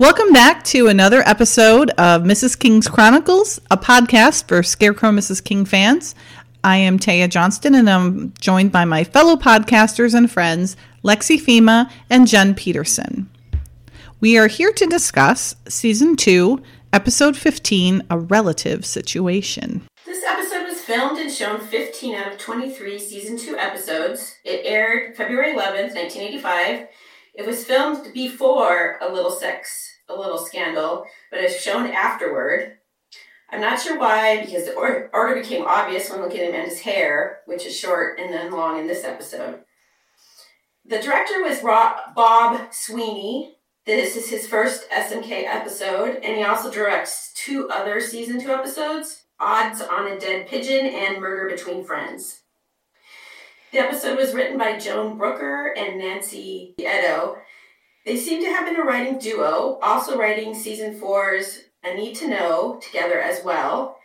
Welcome back to another episode of Mrs. King's Chronicles, a podcast for Scarecrow Mrs. King fans. I am Taya Johnston, and I'm joined by my fellow podcasters and friends, Lexi Fema and Jen Peterson. We are here to discuss Season 2, Episode 15 A Relative Situation. This episode was filmed and shown 15 out of 23 Season 2 episodes. It aired February 11th, 1985. It was filmed before A Little Sex, A Little Scandal, but it's shown afterward. I'm not sure why, because the order became obvious when looking at Amanda's hair, which is short and then long in this episode. The director was Bob Sweeney. This is his first SMK episode, and he also directs two other season two episodes Odds on a Dead Pigeon and Murder Between Friends. The episode was written by Joan Brooker and Nancy Edo. They seem to have been a writing duo, also writing season four's A Need to Know together as well.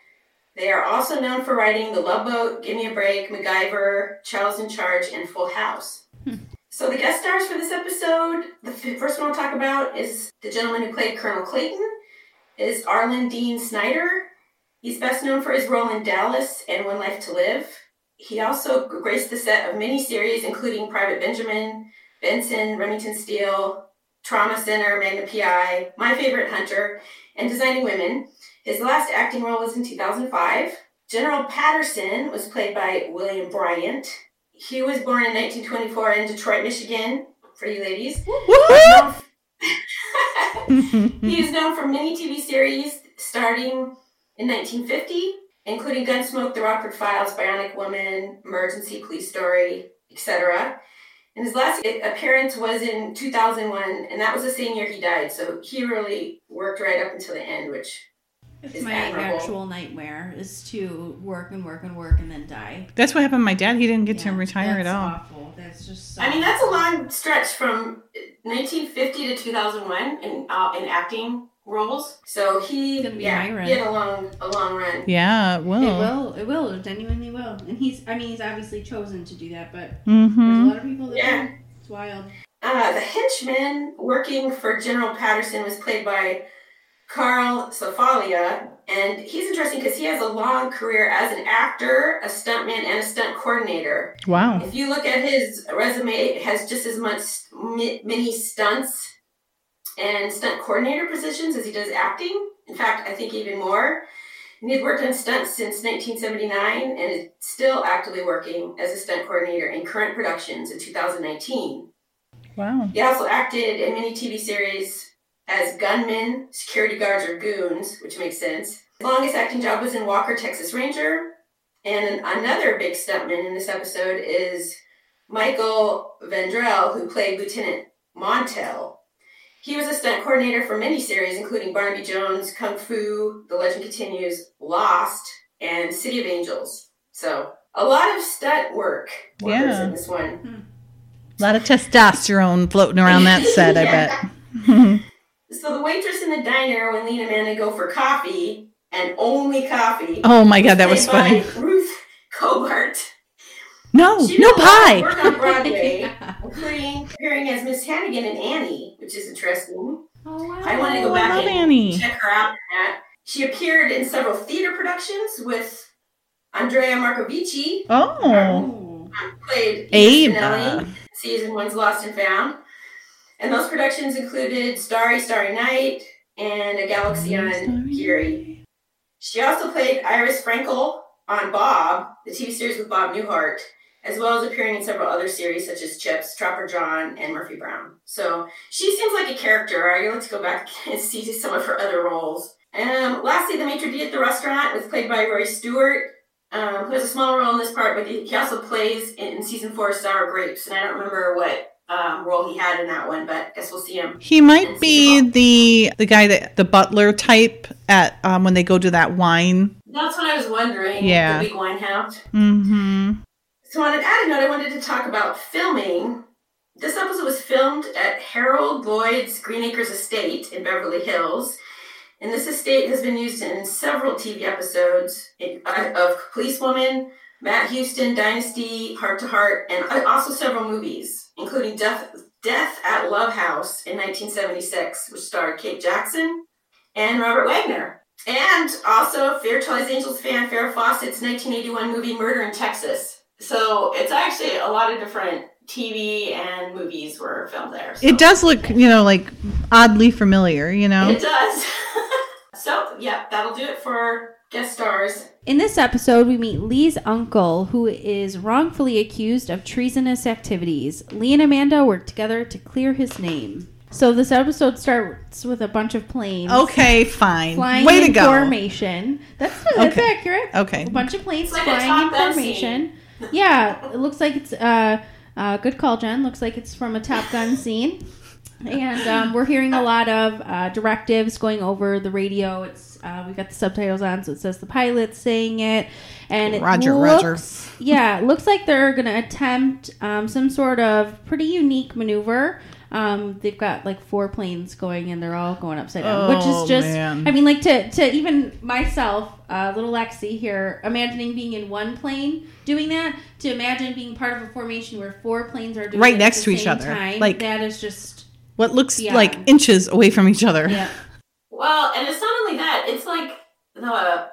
They are also known for writing The Love Boat, Give Me a Break, MacGyver, Charles in Charge, and Full House. Hmm. So the guest stars for this episode, the first one I'll talk about is the gentleman who played Colonel Clayton, is Arlen Dean Snyder. He's best known for his role in Dallas and One Life to Live. He also graced the set of many series, including Private Benjamin, Benson, Remington Steele, Trauma Center, Magnum PI, My Favorite Hunter, and Designing Women. His last acting role was in 2005. General Patterson was played by William Bryant. He was born in 1924 in Detroit, Michigan, for you ladies. He is known for many TV series starting in 1950, including Gunsmoke, The Rockford Files, Bionic Woman, Emergency Police Story, etc. And his last appearance was in 2001, and that was the same year he died. So he really worked right up until the end, which It's is my admirable. actual nightmare is to work and work and work and then die. That's what happened to my dad. He didn't get to Yeah, retire at that's all. Awful. That's just. So I mean, that's a long stretch from 1950 to 2001 in uh, in acting roles. So he, Gonna be yeah, my run. he had a long a long run. Yeah, it It will. It will. It will. It genuinely will. And he's. I mean, he's obviously chosen to do that, but there's a Mm-hmm. lot of people that Yeah. don't. It's wild. Uh, the henchman working for General Patterson was played by Carl Ciarfalio, and he's interesting because he has a long career as an actor, a stuntman, and a stunt coordinator. Wow. If you look at his resume, it has just as much many stunts and stunt coordinator positions as he does acting. In fact, I think even more. And he'd worked on stunts since 1979 and is still actively working as a stunt coordinator in current productions in 2019. Wow. He also acted in many TV series as gunmen, security guards, or goons, which makes sense. His longest acting job was in Walker, Texas Ranger. And another big stuntman in this episode is Michael Vendrell, who played Lieutenant Montel. He was a stunt coordinator for many series, including Barnaby Jones, Kung Fu, The Legend Continues, Lost, and City of Angels. So, a lot of stunt work workers Yeah. in this one. Hmm. A lot of testosterone floating around that set, I bet. So the waitress in the diner when Lee and Amanda go for coffee and only coffee. oh my god, that was funny. Ruth Kobart. No, She no did a lot pie. Work on Broadway, Yeah. including appearing as Miss Hannigan in Annie, which is interesting. Oh wow. I wanted to go back love and Annie. check her out. in. She appeared in several theater productions with Andrea Marcovici, Oh, Oh. played Abe. Edith uh. Season one's Lost and Found. And those productions included Starry, Starry Night, and A Galaxy on Fury. She also played Iris Frankel on Bob, the TV series with Bob Newhart, as well as appearing in several other series such as Chips, Trapper John, and Murphy Brown. So she seems like a character. I like to go back and see some of her other roles. Um, lastly, the maitre d' at the restaurant was played by Roy Stewart, um, who has a small role in this part, but he also plays in, in season four Sour Grapes, and I don't remember what um, role he had in that one, but I guess we'll see him. he might be the the guy that the butler type at um, when they go to that wine. That's what I was wondering. Yeah. The big wine house. Mm-hmm. So on an added note, I wanted to talk about filming. This episode was filmed at Harold Lloyd's Green Acres Estate in Beverly Hills. And this estate has been used in several TV episodes uh, of Policewoman, Matt Houston, Dynasty, Heart to Heart, and also several movies, including Death, Death at Love House in 1976, which starred Kate Jackson and Robert Wagner. And also, you're Angels fan, Farrah Fawcett's 1981 movie Murder in Texas. So it's actually a lot of different TV and movies were filmed there. So. It does look, you know, like oddly familiar, you know? It does. so, yeah, that'll do it for guest stars. In this episode, we meet Lee's uncle, who is wrongfully accused of treasonous activities. Lee and Amanda work together to clear his name. So this episode starts with a bunch of planes. Okay, fine. Flying Way to in go. formation. That's that's Okay. accurate. Okay. A bunch of planes It's like flying in Top Gun formation. Yeah, it looks like it's uh, uh, good call, Jen. Looks like it's from a Top Gun scene. And um, we're hearing a lot of uh, directives going over the radio. It's uh, we got the subtitles on, so it says the pilot's saying it, and it Roger, looks, Roger. Yeah, it looks like they're going to attempt um, some sort of pretty unique maneuver. Um, they've got like four planes going, and they're all going upside down, which Oh, is just man. I mean, like to to even myself, uh, little Lexi here, imagining being in one plane doing that, to imagine being part of a formation where four planes are doing Right it at next the to each other. Time, Like- that is just What looks Yeah. like inches away from each other. yeah, Well, and it's not only that, it's like the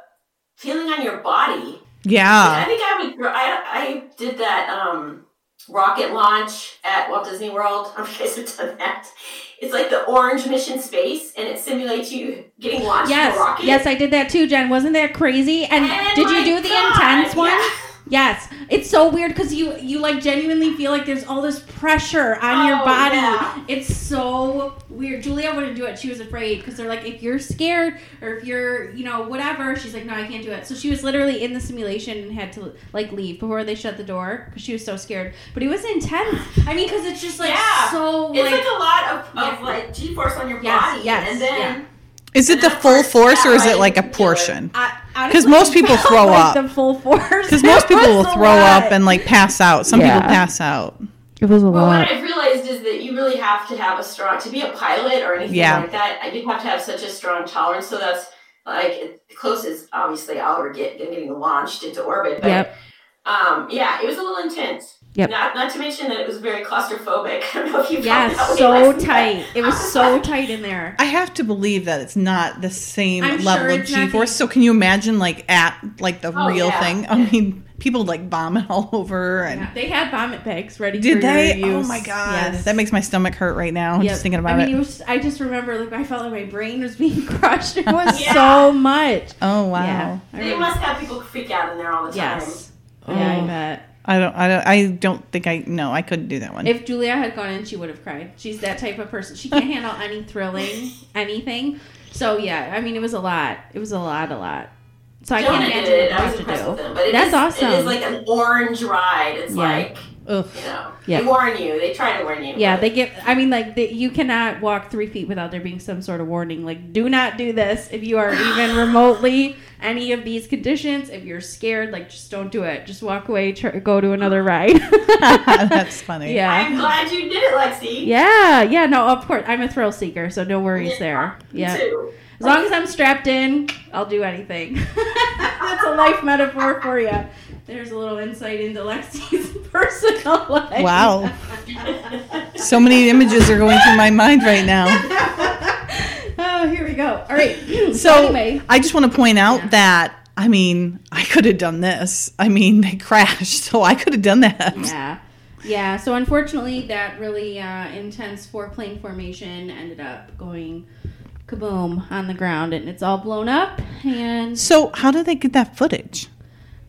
feeling on your body. Yeah. I think I would. I, I did that um, rocket launch at Walt Disney World. I'm sure you guys have done that. It's like the orange mission space, and it simulates you getting launched yes, a rocket. yes, I did that too, Jen. Wasn't that crazy? And And did you do the God, intense one? yeah. Yes, it's so weird because you you like genuinely feel like there's all this pressure on your Oh, body. yeah. It's so weird. Julia wouldn't do it. She was afraid because they're like, if you're scared or if you're you know whatever, she's like, no, I can't do it. So she was literally in the simulation and had to like leave before they shut the door because she was so scared. But it was intense. I mean, because it's just like Yeah. so It's like, like, a lot of, of Yeah. like G force on your Yes, body, yes, and then yeah. Is it the full force or is it like a I can feel it. portion? 'Cause most people throw like up. The full force. Because most people will throw lot. up and like pass out. Some Yeah. people pass out. It was a Well, what I've realized is that you really have to have a strong to be a pilot or anything Yeah. like that. You have to have such a strong tolerance. So that's like it- the closest, obviously, I'll ever get getting launched into orbit. But Yep. um, yeah, it was a little intense. Yep. Not not to mention that it was very claustrophobic. I don't know if you found Yes, when so tight. but It was so tight in there. I have to believe that it's not the same I'm level sure of it's G force. So can you imagine like at like the Oh, real yeah. thing? I mean, people like vomit all over and Yeah, they had vomit bags ready. did for they? Your Oh my god, Yes. that makes my stomach hurt right now. Yep. Just thinking about it. I mean, it. it was. I just remember, like, I felt like my brain was being crushed. It was Yeah. so much. Oh wow. Yeah, I They must have people freak out in there all the time. Yes. Yeah, Oh. I bet. I don't. I don't. I don't think I. No, I couldn't do that one. If Julia had gone in, she would have cried. She's that type of person. She can't handle any thrilling, anything. So yeah, I mean, it was a lot. It was a lot, a lot. So I Jonah can't imagine it. what I they was have impressed with to do. But That's is- awesome. It is like an orange ride. It's Yeah. like Ugh. you know, Yeah. they warn you. They try to warn you. Yeah, but- they give. I mean, like they, you cannot walk three feet without there being some sort of warning. Like, do not do this if you are even remotely any of these conditions. If you're scared, like just don't do it. Just walk away. Try, go to another ride. That's funny. Yeah. I'm glad you did it, Lexi. Yeah, yeah, no, of course. I'm a thrill seeker, so no worries Yeah, there. Yeah. too. As long as I'm strapped in, I'll do anything. That's a life metaphor for you. There's a little insight into Lexi's personal life. Wow. So many images are going through my mind right now. Oh, here we go. All right. So anyway, I just want to point out Yeah. that I mean I could have done this. I mean they crashed, so I could have done that. yeah. Yeah, so unfortunately, that really uh, intense four plane formation ended up going kaboom on the ground, and it's all blown up. And So how did they get that footage?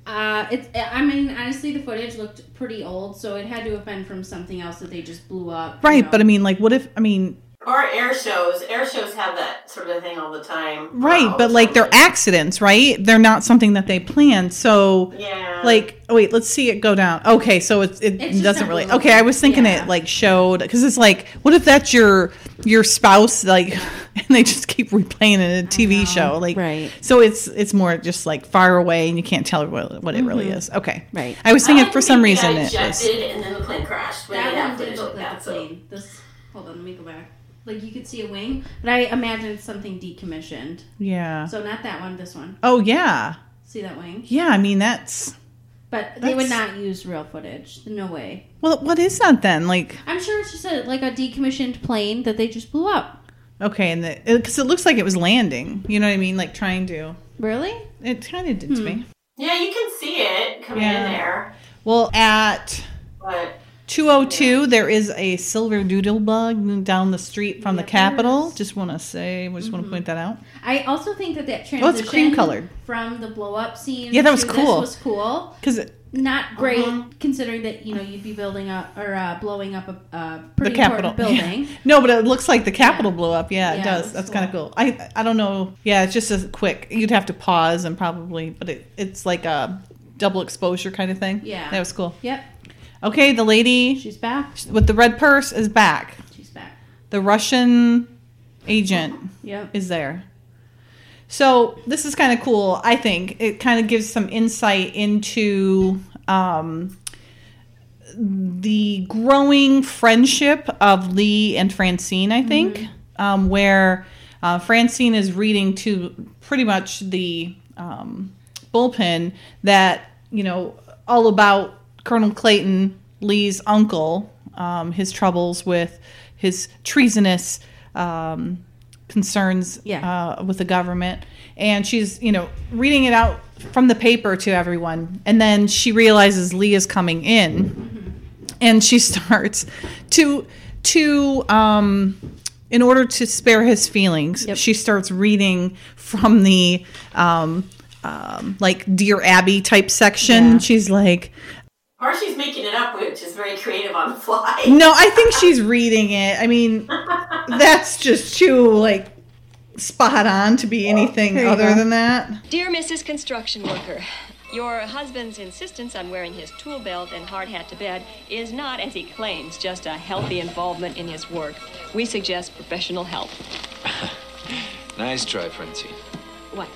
Uh, it's. I mean, honestly, the footage looked pretty old, so it had to have been from something else that they just blew up. you Right, know. but I mean like what if I mean Or air shows. Air shows have that sort of thing all the time. right, but the like time. they're accidents, right? They're not something that they plan. So Yeah. like oh, wait let's see it go down okay so it's, it It's doesn't really okay i was thinking Yeah. it like showed because it's like what if that's your your spouse like and they just keep replaying it in a tv show like Right. so it's it's more just like far away and you can't tell what, what it really Mhm. is okay Right. i was I thinking like for to some reason it was ejected and then the plane crashed. When that they have one did look like like that. a So plane. This. Hold on, let me go back. Like you could see a wing, but I imagine it's something decommissioned. yeah So not that one. This one. oh yeah See that wing? yeah i mean that's But they would not use real footage. No way. Well, what is that then? Like, I'm sure it's just a, like a decommissioned plane that they just blew up. okay, and because it, looks like it was landing. You know what I mean? Like trying to. Really? It kind of did to me. Hmm. Yeah, you can see it coming Yeah. in there, Well, at but 202, there is a silver doodle bug down the street from the Yep, Capitol. is. Just want to say, we just want to point that out. I also think that that transition Oh, it's cream colored. from the blow up scene. Yeah, that was to cool. This was cool. Because Not great Mhm. considering that you know you'd be building up or uh, blowing up a, a pretty the Capitol important building. No, but it looks like the Capitol Yeah. blew up. Yeah, it Yeah, it does. looks That's cool. kind of cool. I I don't know. Yeah, it's just a quick. You'd have to pause and probably, but it, it's like a double exposure kind of thing. Yeah. that was cool. Yep, Okay, the lady she's back. with the red purse is back. She's back. The Russian agent Yep. is there. So this is kind of cool. I think it kind of gives some insight into um, the growing friendship of Lee and Francine. I think um, where uh, Francine is reading to pretty much the um, bullpen that you know all about Colonel Clayton, Lee's uncle, um, his troubles with his treasonous um, concerns Yeah. uh, with the government, and she's you know reading it out from the paper to everyone, and then she realizes Lee is coming in, and she starts to to um, in order to spare his feelings, Yep. she starts reading from the um, um, like Dear Abby type section. Yeah. She's like, or she's making it up, which is very creative on the fly. no, I think she's reading it. I mean, that's just too like spot on to be anything There other go. than that. Dear Mrs. Construction Worker, your husband's insistence on wearing his tool belt and hard hat to bed is not, as he claims, just a healthy involvement in his work. We suggest professional help. Nice try, Francine. What?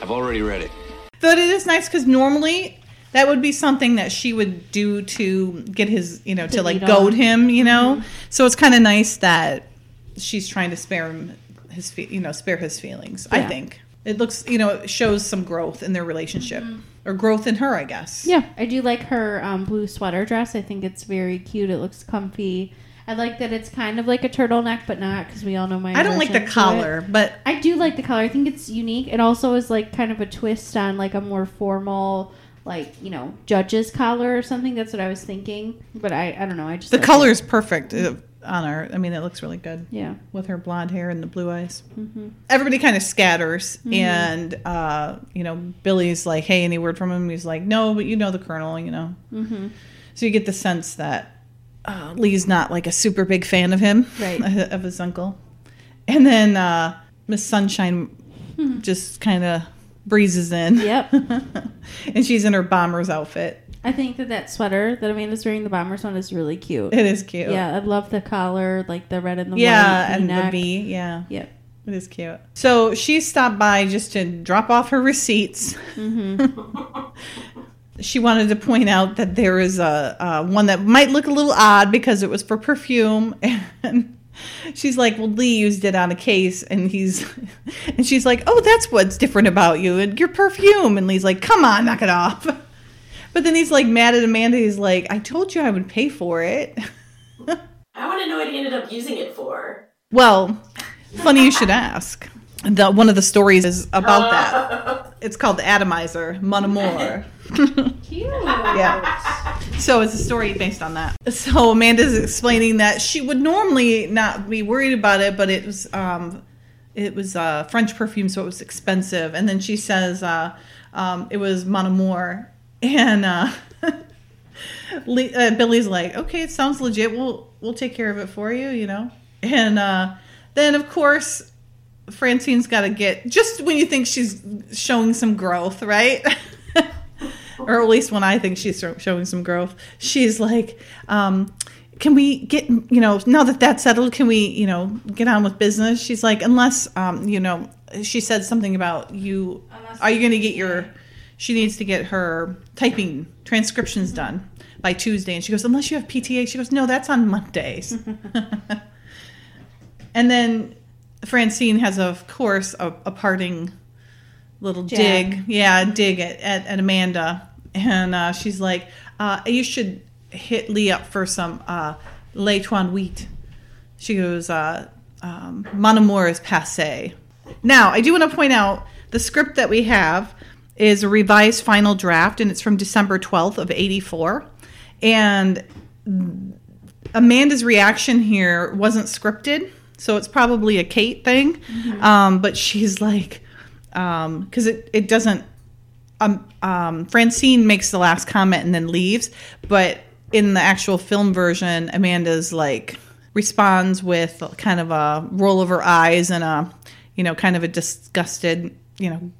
I've already read it. But it is nice because normally that would be something that she would do to get his, you know, to, To like goad on. him, you know. Mm-hmm. So it's kind of nice that she's trying to spare him his, you know, spare his feelings. I think it looks, you know, it shows some growth in their relationship or growth in her, I guess. Mm-hmm. Yeah, I do like her um, blue sweater dress. I think it's very cute. It looks comfy. I like that it's kind of like a turtleneck, but not because we all know my. I don't like the it. collar, but I do like the color. I think it's unique. It also is like kind of a twist on like a more formal, like you know, judge's collar or something. That's what I was thinking. But I, I don't know. I just the color is perfect uh, on her. I mean, it looks really good. Yeah. with her blonde hair and the blue eyes. Mm-hmm. Everybody kind of scatters, and uh, you know, Billy's like, "Hey, any word from him?" He's like, "No, but you know the colonel, you know." Mm-hmm. So you get the sense that uh, Lee's not like a super big fan of him, Right. of his uncle. And then uh, Miss Sunshine just kind of breezes in. Yep. and she's in her bomber's outfit. I think that that sweater that Amanda's wearing, the bomber's one, is really cute. It is cute. Yeah, I love the collar, like the red and the Yeah, white and the V-neck. Yeah. Yep. It is cute. So she stopped by just to drop off her receipts. Mm-hmm. she wanted to point out that there is a, a one that might look a little odd because it was for perfume and she's like well lee used it on a case and he's and she's like oh that's what's different about you and your perfume and lee's like come on knock it off but then he's like mad at amanda he's like i told you i would pay for it I want to know what he ended up using it for. Well, funny you should ask. The, one of the stories is about that. It's called the Atomizer, Mon Amour. Cute. Yeah. So it's a story based on that. So Amanda's explaining that she would normally not be worried about it, but it was um, it was uh, French perfume, so it was expensive. And then she says uh, um, it was Mon Amour, and uh, Lee, uh, Billy's like, okay, it sounds legit. We'll we'll take care of it for you, you know. And uh, then of course, Francine's got to get just when you think she's showing some growth, right? or at least when I think she's showing some growth, she's like, um, "Can we get you know now that that's settled? Can we you know get on with business?" She's like, "Unless um, you know," she said something about you. Are you going to get your? She needs to get her typing transcriptions done by Tuesday, and she goes, "Unless you have PTA." She goes, "No, that's on Mondays." and then Francine has, of course, a, a parting little Jab. dig. Yeah, dig at, at, at Amanda and uh, she's like, uh, "You should hit Lee up for some uh, Le Tuan wheat." She goes, uh, um, "Mon amour is passé." Now, I do want to point out the script that we have is a revised final draft, and it's from December twelfth of '84, and Amanda's reaction here wasn't scripted, so it's probably a Kate thing. Um, but she's like, because it, it doesn't. Um, um, Francine makes the last comment and then leaves, but in the actual film version, Amanda's like responds with kind of a roll of her eyes and a, you know, kind of a disgusted, you know,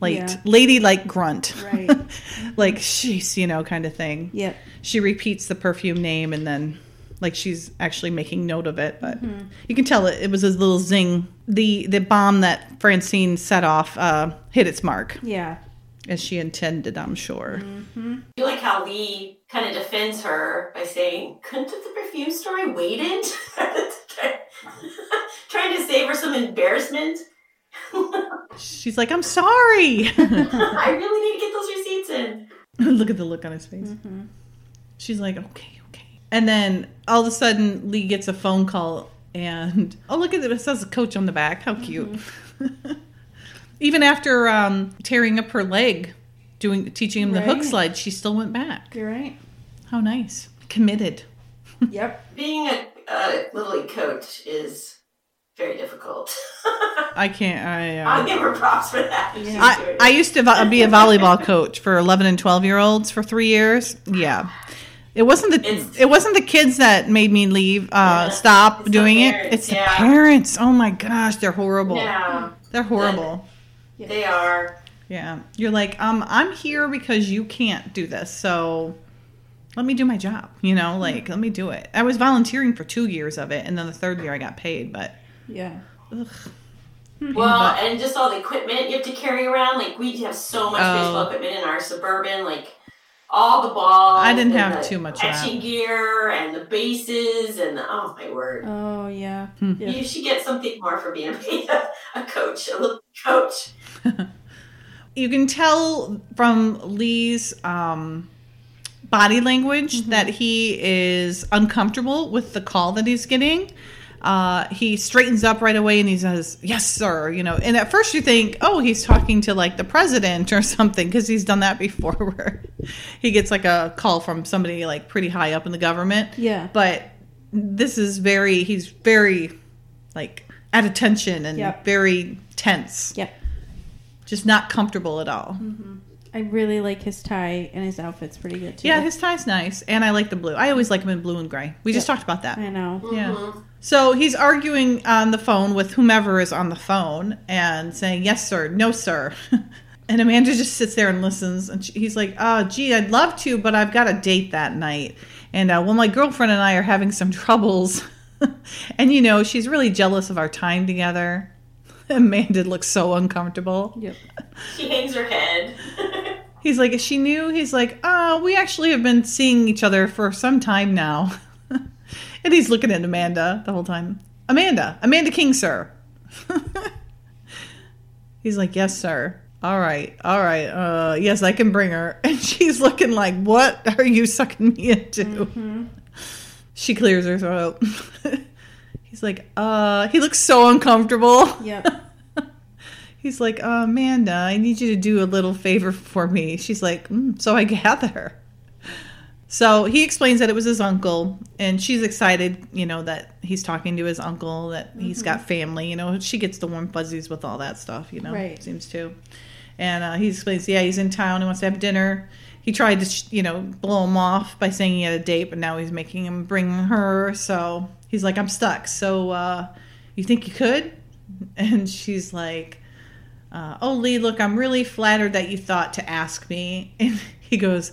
like Yeah. ladylike grunt, Right. like she's, you know, kind of thing Yep. she repeats the perfume name and then like she's actually making note of it but mm-hmm. you can tell it, it was a little zing. The the bomb that francine set off uh, hit its mark. Yeah. as she intended i'm sure. Mm-hmm. I feel like how Lee kind of defends her by saying, couldn't have the perfume store I waited? Trying to save her some embarrassment. she's like i'm sorry. I really need to get those receipts in. look at the look on his face. Mm-hmm. She's like okay okay and then all of a sudden lee gets a phone call and oh look at it it says coach on the back how cute even after um, tearing up her leg doing teaching him the hook slide she still went back You're right. how nice committed Yep. Being a, a Little League coach is very difficult. i can't i uh, I'll give her props for that. She's I, I used to vo- be a volleyball coach for 11 and 12 year olds for three years. Yeah. It wasn't the It's- it wasn't the kids that made me leave uh, Yeah. stop It's the doing it. parents, It's the parents. Oh my gosh, they're horrible. yeah, They're horrible. they are. Yeah. You're like, um, I'm here because you can't do this, so let me do my job. You know, like let me do it. I was volunteering for two years of it, and then the third year I got paid, but Yeah. ugh. Well, But- and just all the equipment you have to carry around. Like we have so much Oh. baseball equipment in our suburban. Like all the balls. I didn't have the too much of that. etching gear and the bases and the oh my word. Oh yeah. Hmm. Yeah. You should get something more for being a, a coach, a little coach. you can tell from Lee's um, body language that he is uncomfortable with the call that he's getting. Uh, he straightens up right away and he says, "Yes, sir." You know, and at first you think, "Oh, he's talking to like the president or something," because he's done that before, where he gets like a call from somebody like pretty high up in the government. Yeah. But this is very, he's very like at attention and Yep. very tense, Yep. just not comfortable at all. I really like his tie and his outfit's pretty good too. Yeah, his tie's nice, and I like the blue. I always like him in blue and gray. We just Yeah. talked about that. I know. Yeah. So he's arguing on the phone with whomever is on the phone and saying, "Yes, sir. No, sir." and Amanda just sits there and listens. And she, he's like, "Oh, gee, I'd love to, but I've got a date that night, and uh, well, my girlfriend and I are having some troubles, and you know, she's really jealous of our time together." Amanda looks so uncomfortable. Yep. She hangs her head. He's like, she knew. He's like, oh, we actually have been seeing each other for some time now. and he's looking at Amanda the whole time. Amanda, Amanda King, sir. he's like, yes, sir. All right, all right. Uh, yes, I can bring her. And she's looking like, what are you sucking me into? She clears her throat. he's like, uh, he looks so uncomfortable. Yep. He's like, uh, Amanda, I need you to do a little favor for me. She's like, mm, so I gather. So he explains that it was his uncle, and she's excited, you know, that he's talking to his uncle, that he's got family. You know, she gets the warm fuzzies with all that stuff, you know, Right. seems to. And uh, he explains, yeah, he's in town, he wants to have dinner. He tried to, sh- you know, blow him off by saying he had a date, but now he's making him bring her. So he's like, I'm stuck. So uh, you think you could? And she's like, uh, oh lee look i'm really flattered that you thought to ask me. And he goes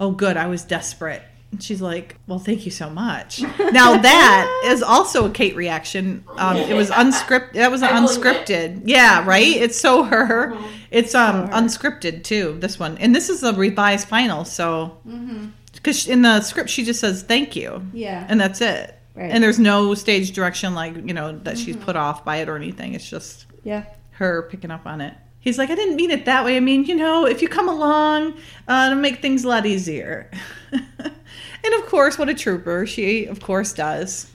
oh good i was desperate. And she's like well thank you so much. Now that is also a kate reaction. Um, it was unscripted that was unscripted. Yeah right? It's so her. Mm-hmm. it's um unscripted too this one. And this is a revised final so because in the script she just says thank you. Yeah. and that's it. Right. and there's no stage direction like you know that she's put off by it or anything. It's just yeah. Her picking up on it. He's like, I didn't mean it that way. I mean, you know, if you come along, uh, it'll make things a lot easier. and of course, what a trooper. She, of course, does.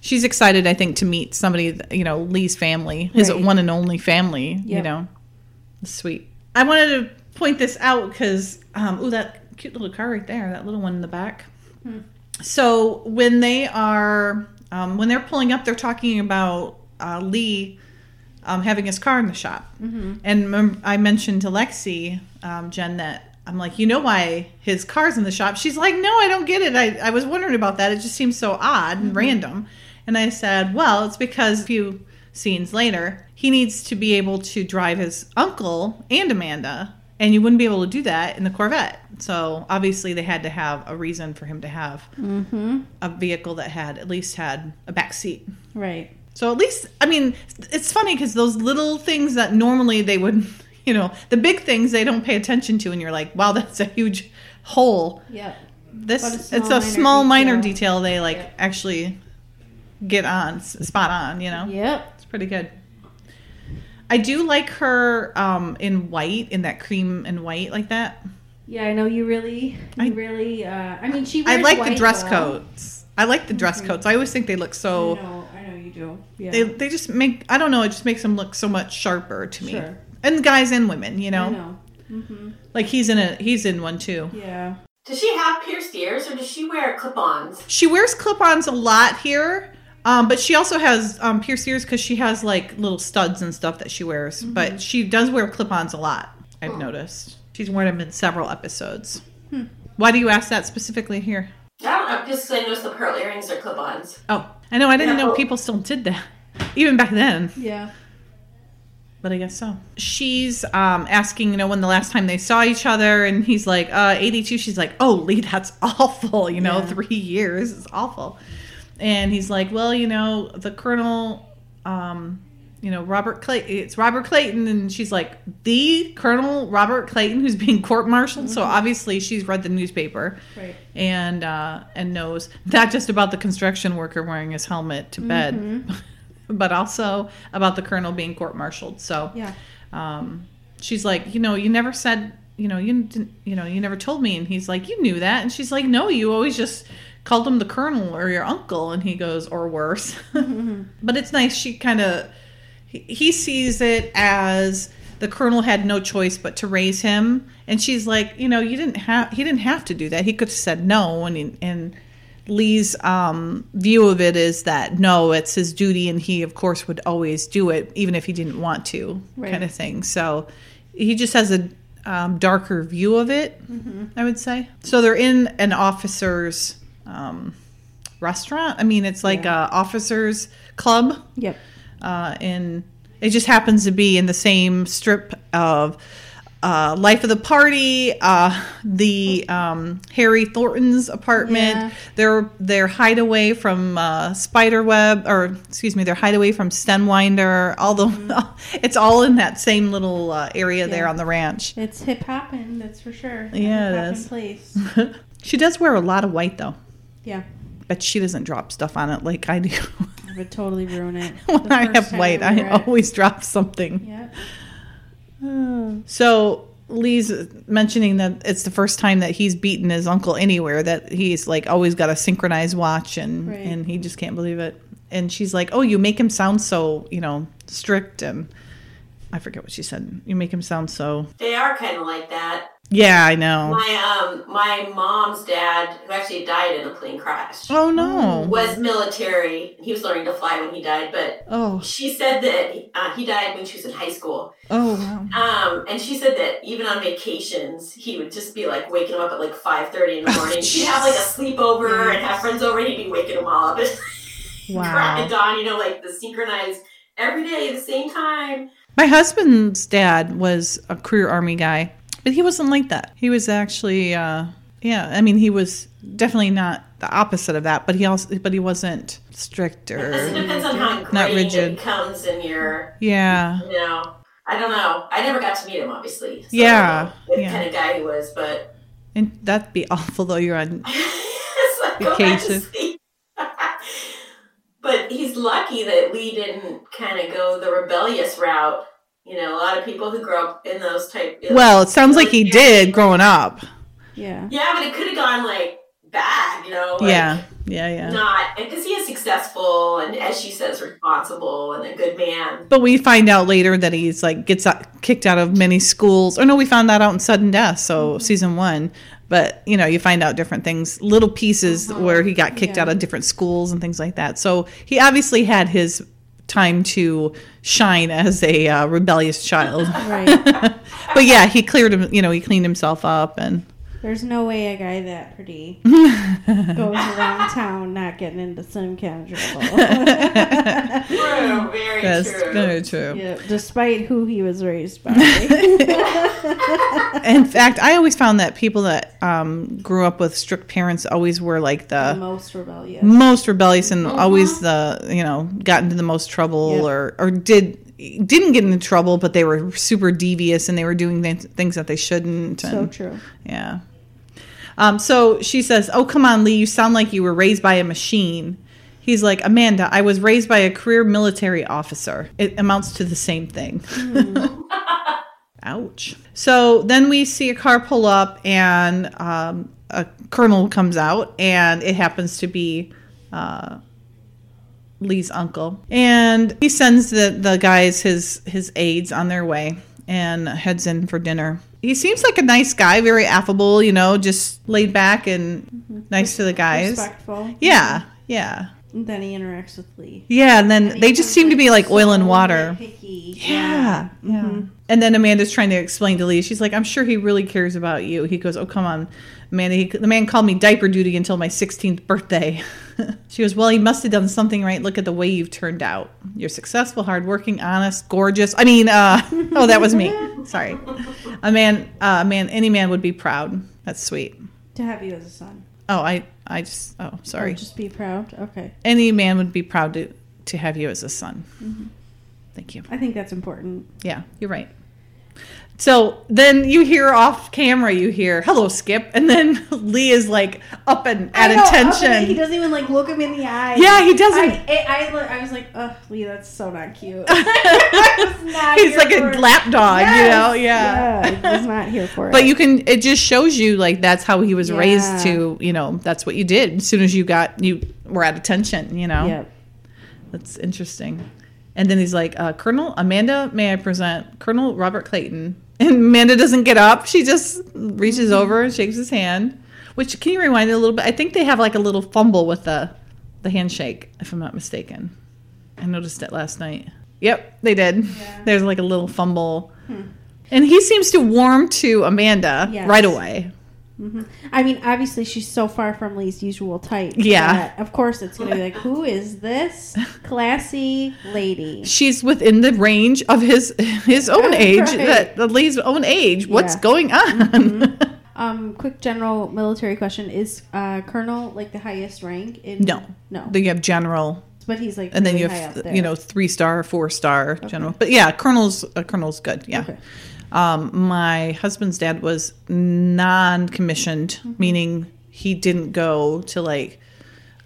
She's excited, I think, to meet somebody, you know, Lee's family, his Right. one and only family, you know. Sweet. I wanted to point this out because, um, ooh, that cute little car right there, that little one in the back. So when they are, um, when they're pulling up, they're talking about uh, Lee um, having his car in the shop. And mem- I mentioned to Lexi, um, Jen, that I'm like, you know why his car's in the shop? She's like, no, I don't get it. I, I was wondering about that. It just seems so odd and random. And I said, well, it's because a few scenes later, he needs to be able to drive his uncle and Amanda. And you wouldn't be able to do that in the Corvette. So obviously, they had to have a reason for him to have a vehicle that had at least had a back seat. Right. So at least, I mean, it's funny because those little things that normally they would, you know, the big things they don't pay attention to, and you're like, wow, that's a huge hole. Yeah. This a it's a small minor detail. detail they like Yep. actually get on spot on. You know, Yep. it's pretty good. I do like her um, in white, in that cream and white like that. Yeah, I know you really, you I- really. Uh, I mean, she. I like the dress well. coats. I like the dress coats. I always think they look so. You do. Yeah. they they just make I don't know, it just makes them look so much sharper to me. Sure. And guys and women, you know. I know. Mm-hmm. Like he's in a he's in one too. Yeah. Does she have pierced ears or does she wear clip-ons? She wears clip-ons a lot here. Um, but she also has um, pierced ears because she has like little studs and stuff that she wears. Mm-hmm. But she does wear clip-ons a lot. I've Oh. noticed. She's worn them in several episodes. Why do you ask that specifically here? I don't know, just 'cause I noticed the pearl earrings are clip-ons. Oh, I know. I didn't know people still did that, even back then. Yeah. But I guess so. She's um, asking, you know, when the last time they saw each other, and he's like, uh, 82. She's like, oh, Lee, that's awful. You know, Yeah. three years is awful. And he's like, well, you know, the Colonel, um, you know, Robert Clayton, it's Robert Clayton. And she's like, the Colonel Robert Clayton who's being court martialed. So obviously she's read the newspaper Right. and uh, and knows not just about the construction worker wearing his helmet to bed, but also about the colonel being court-martialed. So Yeah. um, she's like, you know, you never said, you know, you didn't, you know, you never told me. And he's like, you knew that. And she's like, no, you always just called him the colonel or your uncle. And he goes, or worse. but it's nice. She kind of, he, sees it as the colonel had no choice but to raise him. And she's like, you know, you didn't have, he didn't have to do that. He could have said no. And, he, and Lee's um, view of it is that no, it's his duty, and he, of course, would always do it, even if he didn't want to, Right. kind of thing. So he just has a um, darker view of it, I would say. So they're in an officer's um, restaurant. I mean, it's like a officers club, Yep. Uh, and it just happens to be in the same strip of uh, Life of the Party, uh, the um, Harry Thornton's apartment, Yeah. their their hideaway from uh, Spiderweb, or excuse me, their hideaway from Stenwinder. All the it's all in that same little uh, area there Mm-hmm. On the ranch. It's hip hopping, that's for sure. Yeah, it is. Place. she does wear a lot of white though, Yeah. But she doesn't drop stuff on it like I do. I would totally ruin it. when I have white, wear I always drop something. Yeah. So Lee's mentioning that it's the first time that he's beaten his uncle anywhere. That he's like always got a synchronized watch, and Right. and he just can't believe it. And she's like, "Oh, you make him sound so you know strict," and I forget what she said. You make him sound so. They are kind of like that. Yeah, I know. My um, my mom's dad, who actually died in a plane crash, Oh no. was military. He was learning to fly when he died, but Oh she said that uh, he died when she was in high school. oh wow. Um, and she said that even on vacations, he would just be like waking him up at like five thirty in the morning. She'd have like a sleepover and have friends over, and he'd be waking them all up crack Wow. of dawn. You know, like the synchronized every day at the same time. My husband's dad was a career army guy, but he wasn't like that. He was actually, uh, yeah. I mean, he was definitely not the opposite of that, but he also, but he wasn't strict It or, depends on how Not rigid. it comes in your, yeah. you know. I don't know. I never got to meet him, obviously. So Yeah, what yeah. kind of guy he was, but And that'd be awful though. You're on. like go back to Vacation. but he's lucky that Lee didn't kind of go the rebellious route. You know, a lot of people who grow up in those type. Well, it sounds like he did growing up. Yeah. Yeah, but it could have gone like bad. You know. Like, yeah, yeah, yeah. Not because he is successful and, as she says, responsible and a good man. But we find out later that he's like gets out, kicked out of many schools. Or no, we found that out in Sudden Death, so mm-hmm. season one. But you know, you find out different things, little pieces uh-huh. where he got kicked Yeah. out of different schools and things like that. So he obviously had his time to shine as a uh, rebellious child. Right. but yeah, he cleared him. You know, he cleaned himself up and. There's no way a guy that pretty goes around town not getting into some kind of trouble. True, very That's true. very true. yeah, despite who he was raised by. In fact, I always found that people that um, grew up with strict parents always were like the the most rebellious. most rebellious and always the you know got into the most trouble Yep. or or did didn't get into trouble, but they were super devious and they were doing th- things that they shouldn't. So true. Yeah. Um, so she says, "Oh, come on, Lee. You sound like you were raised by a machine." He's like, "Amanda, I was raised by a career military officer. It amounts to the same thing." Ouch. So then we see a car pull up, and um, a colonel comes out, and it happens to be uh, Lee's uncle, and he sends the the guys his his aides on their way and heads in for dinner. He seems like a nice guy, very affable, you know, just laid back and mm-hmm. nice to the guys. Respectful. Yeah, yeah, And then he interacts with Lee. yeah. And then they just seem to be like oil and water. nitpicky. Yeah, yeah. Mm-hmm. And then Amanda's trying to explain to Lee. She's like, "I'm sure he really cares about you." He goes, "Oh, come on, Amanda. He, the man called me diaper duty until my 16th birthday." she goes, "Well, he must have done something right. Look at the way you've turned out. You're successful, hardworking, honest, gorgeous. I mean, uh, oh, that was me. Sorry. A man, uh, a man, any man would be proud. That's sweet. To have you as a son. Oh, I, I just, oh, sorry. Or just be proud. Okay. Any man would be proud to to have you as a son. Thank you." I think that's important. Yeah, you're right. So then you hear off camera, you hear "Hello, Skip," and then Lee is like up and at I know, attention. He doesn't even like look him in the eye. Yeah, he doesn't. I, I, I, I was like, ugh, Lee, that's so not cute. Not He's like a lap dog, you know? Yeah. yeah. Was not here for it. But you can. It just shows you like that's how he was raised to. You know, that's what you did as soon as you got you were at attention. You know, Yep. that's interesting. And then he's like, uh, Colonel Amanda, may I present Colonel Robert Clayton? And Amanda doesn't get up. She just reaches over and shakes his hand. Which can you rewind it a little bit? I think they have like a little fumble with the the handshake, if I'm not mistaken. I noticed it last night. Yep, they did. There's like a little fumble. Hmm. And he seems to warm to Amanda Yes. right away. I mean, obviously, she's so far from Lee's usual type. Yeah. that, of course, it's going to be like, who is this classy lady? She's within the range of his his own age, Right. that the Lee's own age. What's going on? Um, quick general military question: Is uh, Colonel like the highest rank? In, No. no. Then you have general, but he's like, and then you have you know three star, four star general. But yeah, colonel's uh, colonel's good. Yeah. Okay. Um, my husband's dad was non-commissioned, Mm-hmm. meaning he didn't go to like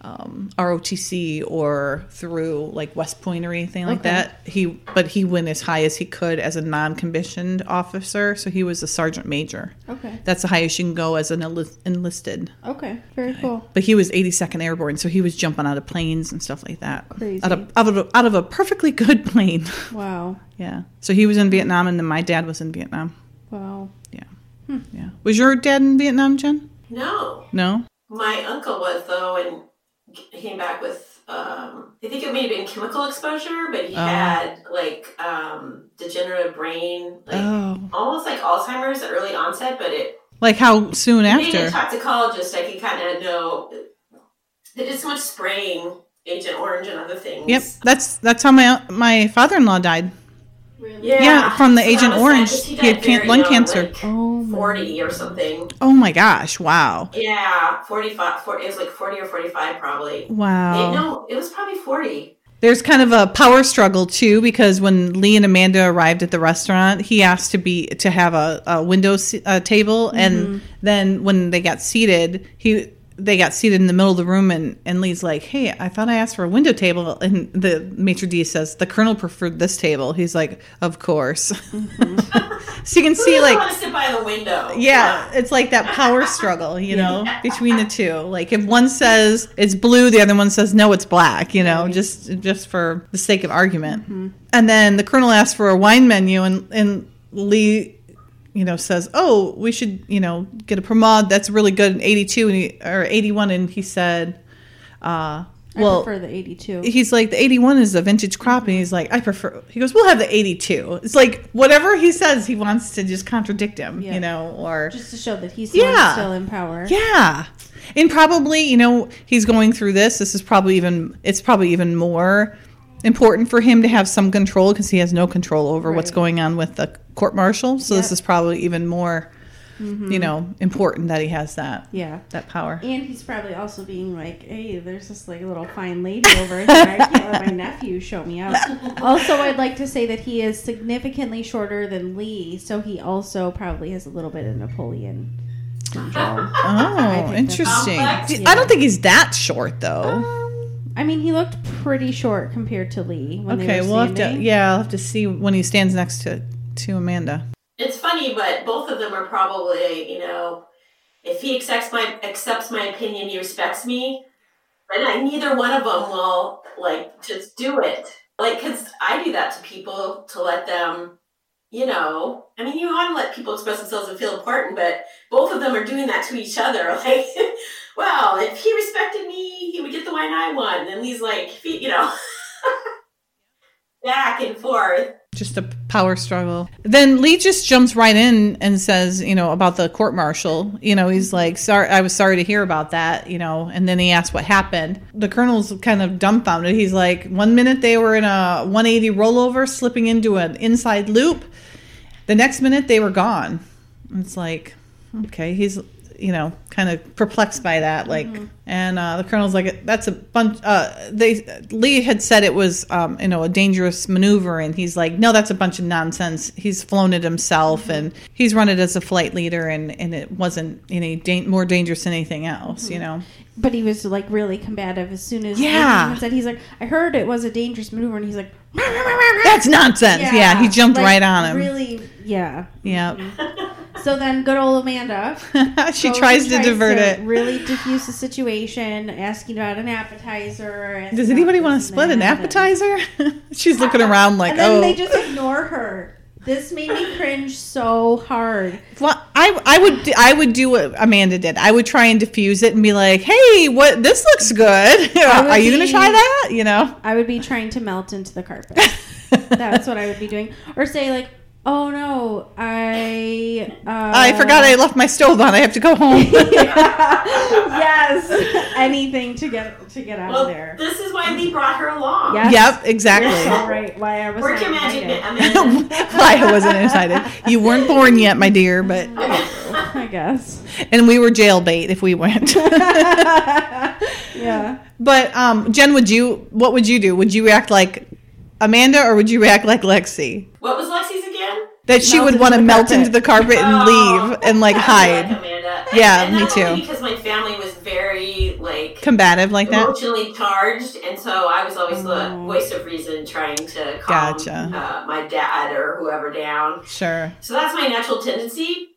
um, ROTC or through like West Point or anything like Okay. that. He but he went as high as he could as a non-commissioned officer, so he was a sergeant major. Okay. That's the highest you can go as an enlist- enlisted. Okay. Very cool. But he was 82nd Airborne, so he was jumping out of planes and stuff like that. Crazy. Out of, out of, a, out of a perfectly good plane. Wow. yeah. So he was in Vietnam, and then my dad was in Vietnam. Wow. Yeah. Yeah. Was your dad in Vietnam, Jen? No, No? my uncle was though, and g- came back with. Um, I think it may have been chemical exposure, but he Oh. had like um, degenerative brain, like Oh. almost like Alzheimer's at early onset. But it Like how soon after being a toxicologist, I could kind of know they did so much spraying, Agent Orange, and other things. Yep. That's that's how my my father in law died. Yeah, Yeah, from the So Agent Orange. sad, 'cause He died had can- lung young, cancer. like Oh my. forty or something. Oh my gosh. Wow. Yeah, 45, 40, it was like 40 or 45 probably. Wow. It, no, it was probably 40. There's kind of a power struggle too because when Lee and Amanda arrived at the restaurant, he asked to be to have a, a window se- uh, table, and then when they got seated, he they got seated in the middle of the room, and, and Lee's like, Hey, I thought I asked for a window table. And the maitre d' says, The colonel preferred this table. He's like, Of course. Mm-hmm. so you can see, like, sit by the window? yeah, it's like that power struggle, you know, between the two. Like if one says it's blue, the other one says no, it's black, you know, just just for the sake of argument. Mm-hmm. And then the colonel asks for a wine menu, and and Lee, you know, says, "Oh, we should, you know, get a Pramod that's really good in '82 and he, or '81," and he said, uh, I "Well." prefer the 82. He's like the 81 is a vintage crop, and he's like, I prefer. He goes, we'll have the 82. It's like whatever he says, he wants to just contradict him, Yeah. you know, or Just to show that he's Yeah. still in power. yeah. And probably, you know, he's going through this. This is probably even, it's probably even more important for him to have some control because he has no control over what's going on with the court martial. So this is probably even more, mm-hmm. you know, important that he has that, Yeah. that power. And he's probably also being like, hey, there's this like little fine lady over here. I can't let my nephew show me out. Also, I'd like to say that he is significantly shorter than Lee, so he also probably has a little bit of Napoleon syndrome. Oh, interesting. See, I don't think he's that short though. Uh, I mean, he looked pretty short compared to Lee when Okay, they were we'll have to. Yeah, I'll have to see when he stands next to to Amanda. It's funny, but both of them are probably, you know, if he accepts my accepts my opinion, he respects me. And I, neither one of them will like just do it. Like, cause I do that to people to let them, you know. I mean, you want to let people express themselves and feel important, but both of them are doing that to each other. Like, well, if he respected me, he would get the wine I won. And he's like, you know, back and forth. Just a power struggle. Then Lee just jumps right in and says, you know, about the court martial. You know, he's like, "Sorry, I was sorry to hear about that." You know, and then he asks what happened. The colonel's kind of dumbfounded. He's like, "One minute they were in a 180 rollover, slipping into an inside loop. The next minute they were gone." It's like, okay, he's you know kind of perplexed by that like and uh, the colonel's like that's a bunch uh, they lee had said it was um, you know a dangerous maneuver and he's like no that's a bunch of nonsense. He's flown it himself and he's run it as a flight leader and and it wasn't any da- more dangerous than anything else you know? But he was like really combative as soon as Yeah. Said he's like, I heard it was a dangerous maneuver, and he's like, that's nonsense. Yeah, he jumped like, right on him. Really, yeah. yeah So then, good old Amanda. she tries to divert it Really diffuse the situation, asking about an appetizer. does anybody want to split an appetizer she's looking around like And then oh they just ignore her. This made me cringe so hard. Well, I I would I would do what Amanda did. I would try and diffuse it and be like, "Hey, what? This looks good. Are you going to try that?" You know. I would be trying to melt into the carpet. That's what I would be doing. Or say like, "Oh no, I uh, I forgot I left my stove on. I have to go home. yes, anything to get to get out Well, of there. this is why Lee brought her along. Yes. yep, You're exactly. so right. Why I was Work not your magic. Amanda. Why I wasn't excited. You weren't born yet, my dear, but I guess. and we were jail bait if we went. Yeah. but um, Jen, would you? What would you do? Would you react like Amanda or would you react like Lexi? What was Lexi's again? That she would want to melt into the carpet and Oh, leave and like hide. Like Amanda. Yeah, and me too. Because my family was very like Combative like that. emotionally charged, and so I was always the Oh. voice of reason, trying to calm Gotcha. uh, my dad or whoever down. Sure. So that's my natural tendency.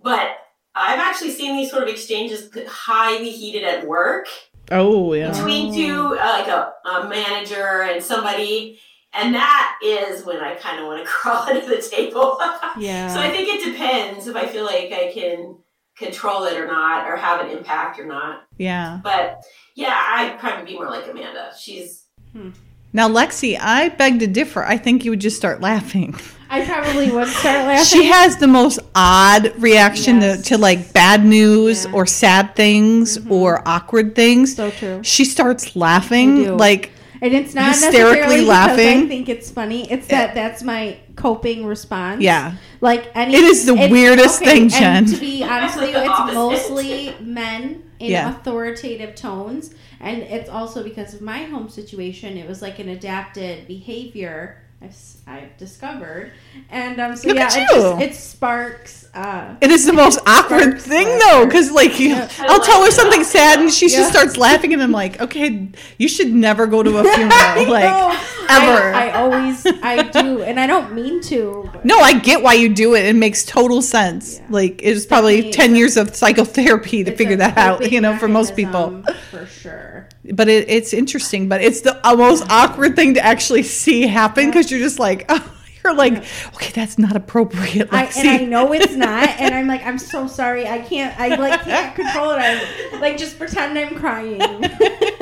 But I've actually seen these sort of exchanges highly heated at work Oh yeah. between two, uh, like a, a manager and somebody. And that is when I kind of want to crawl under the table. Yeah. So I think it depends if I feel like I can control it or not, or have an impact or not. Yeah. But yeah, I'd probably be more like Amanda. She's hmm. Now, Lexi, I beg to differ. I think you would just start laughing. I probably would start laughing. She has the most odd reaction Yes. to, to like bad news Yeah. or sad things mm-hmm. or awkward things. so true. She starts I do. laughing like And it's not hysterically necessarily laughing. I think it's funny. It's that that's my coping response. Yeah. Like any. It is the weirdest thing, and Jen. to be honest with you, it's mostly men in Yeah. authoritative tones, and it's also because of my home situation. It was like an adapted behavior I've, s- I've discovered, and um, so Look yeah, at it, just, it sparks. Uh, It is the most awkward thing laughter. though, because like you, Yeah. I'll tell her something sad and she Yeah. just starts laughing, and I'm like, okay, you should never go to a funeral, I like know. ever. I, I always I do, and I don't mean to. No, I get why you do it. It makes total sense. Yeah. Like it was probably ten years of psychotherapy to figure that out. You know, for most people. for sure. But it, it's interesting. But it's the uh, most awkward thing to actually see happen because you're just like, oh, you're like, okay, that's not appropriate. I, and I know it's not, and I'm like, I'm so sorry. I can't. I like can't control it. I like just pretend I'm crying.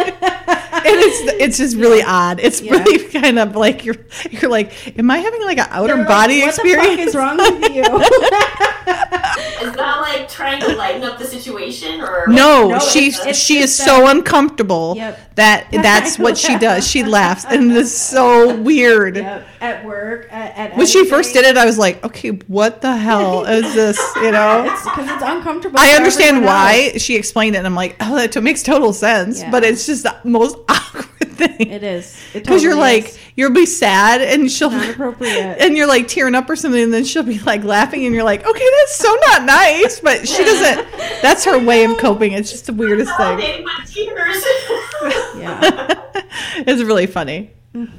and it's it's just really odd. It's Yeah. really kind of like you're you're like, am I having like an outer They're like, body what experience? What is wrong with you? Is that like trying to lighten up the situation or No, No, she it's- it's she is just so that- uncomfortable Yep. that that's what she does. She laughs, and it's so weird. Yep, at work, at, at When she first did it, I was like, okay, what the hell is this? You know. because it's uncomfortable. I understand why else. she explained it, and I'm like, oh, that makes total sense. Yeah. But it's just the most awkward thing. It is because you're like you'll be sad and she'll Not appropriate. and you're like tearing up or something and then she'll be like laughing and you're like okay that's so not nice but she doesn't that's her way of coping it's just the weirdest thing my tears. yeah. it's really funny mm.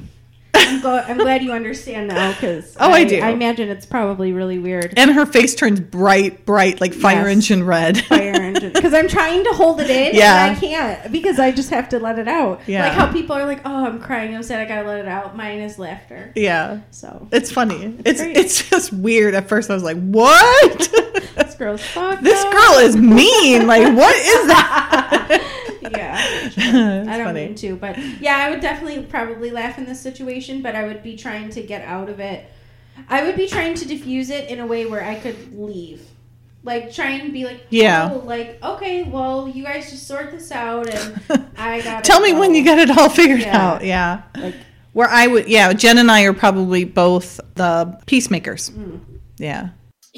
I'm, gl- I'm glad you understand now because Oh, I do. I imagine it's probably really weird. and her face turns bright bright like fire Yes. engine red Fire engine because I'm trying to hold it in Yeah. and I can't because I just have to let it out. Yeah. Like how people are like, "Oh, I'm crying. I'm sad. I gotta let it out." Mine is laughter. yeah So it's funny it's great. it's just weird at first i was like what this girl's fucked. this up. girl is mean like what is that yeah. I don't funny mean to, but yeah, I would definitely probably laugh in this situation, but I would be trying to get out of it. I would be trying to diffuse it in a way where I could leave. Like try and be like, Yeah. oh, like okay, well, you guys just sort this out, and I got. Tell me when you got it all figured Yeah. out. Yeah. Like, Where I would, yeah, Jen and I are probably both the peacemakers. Mm. Yeah.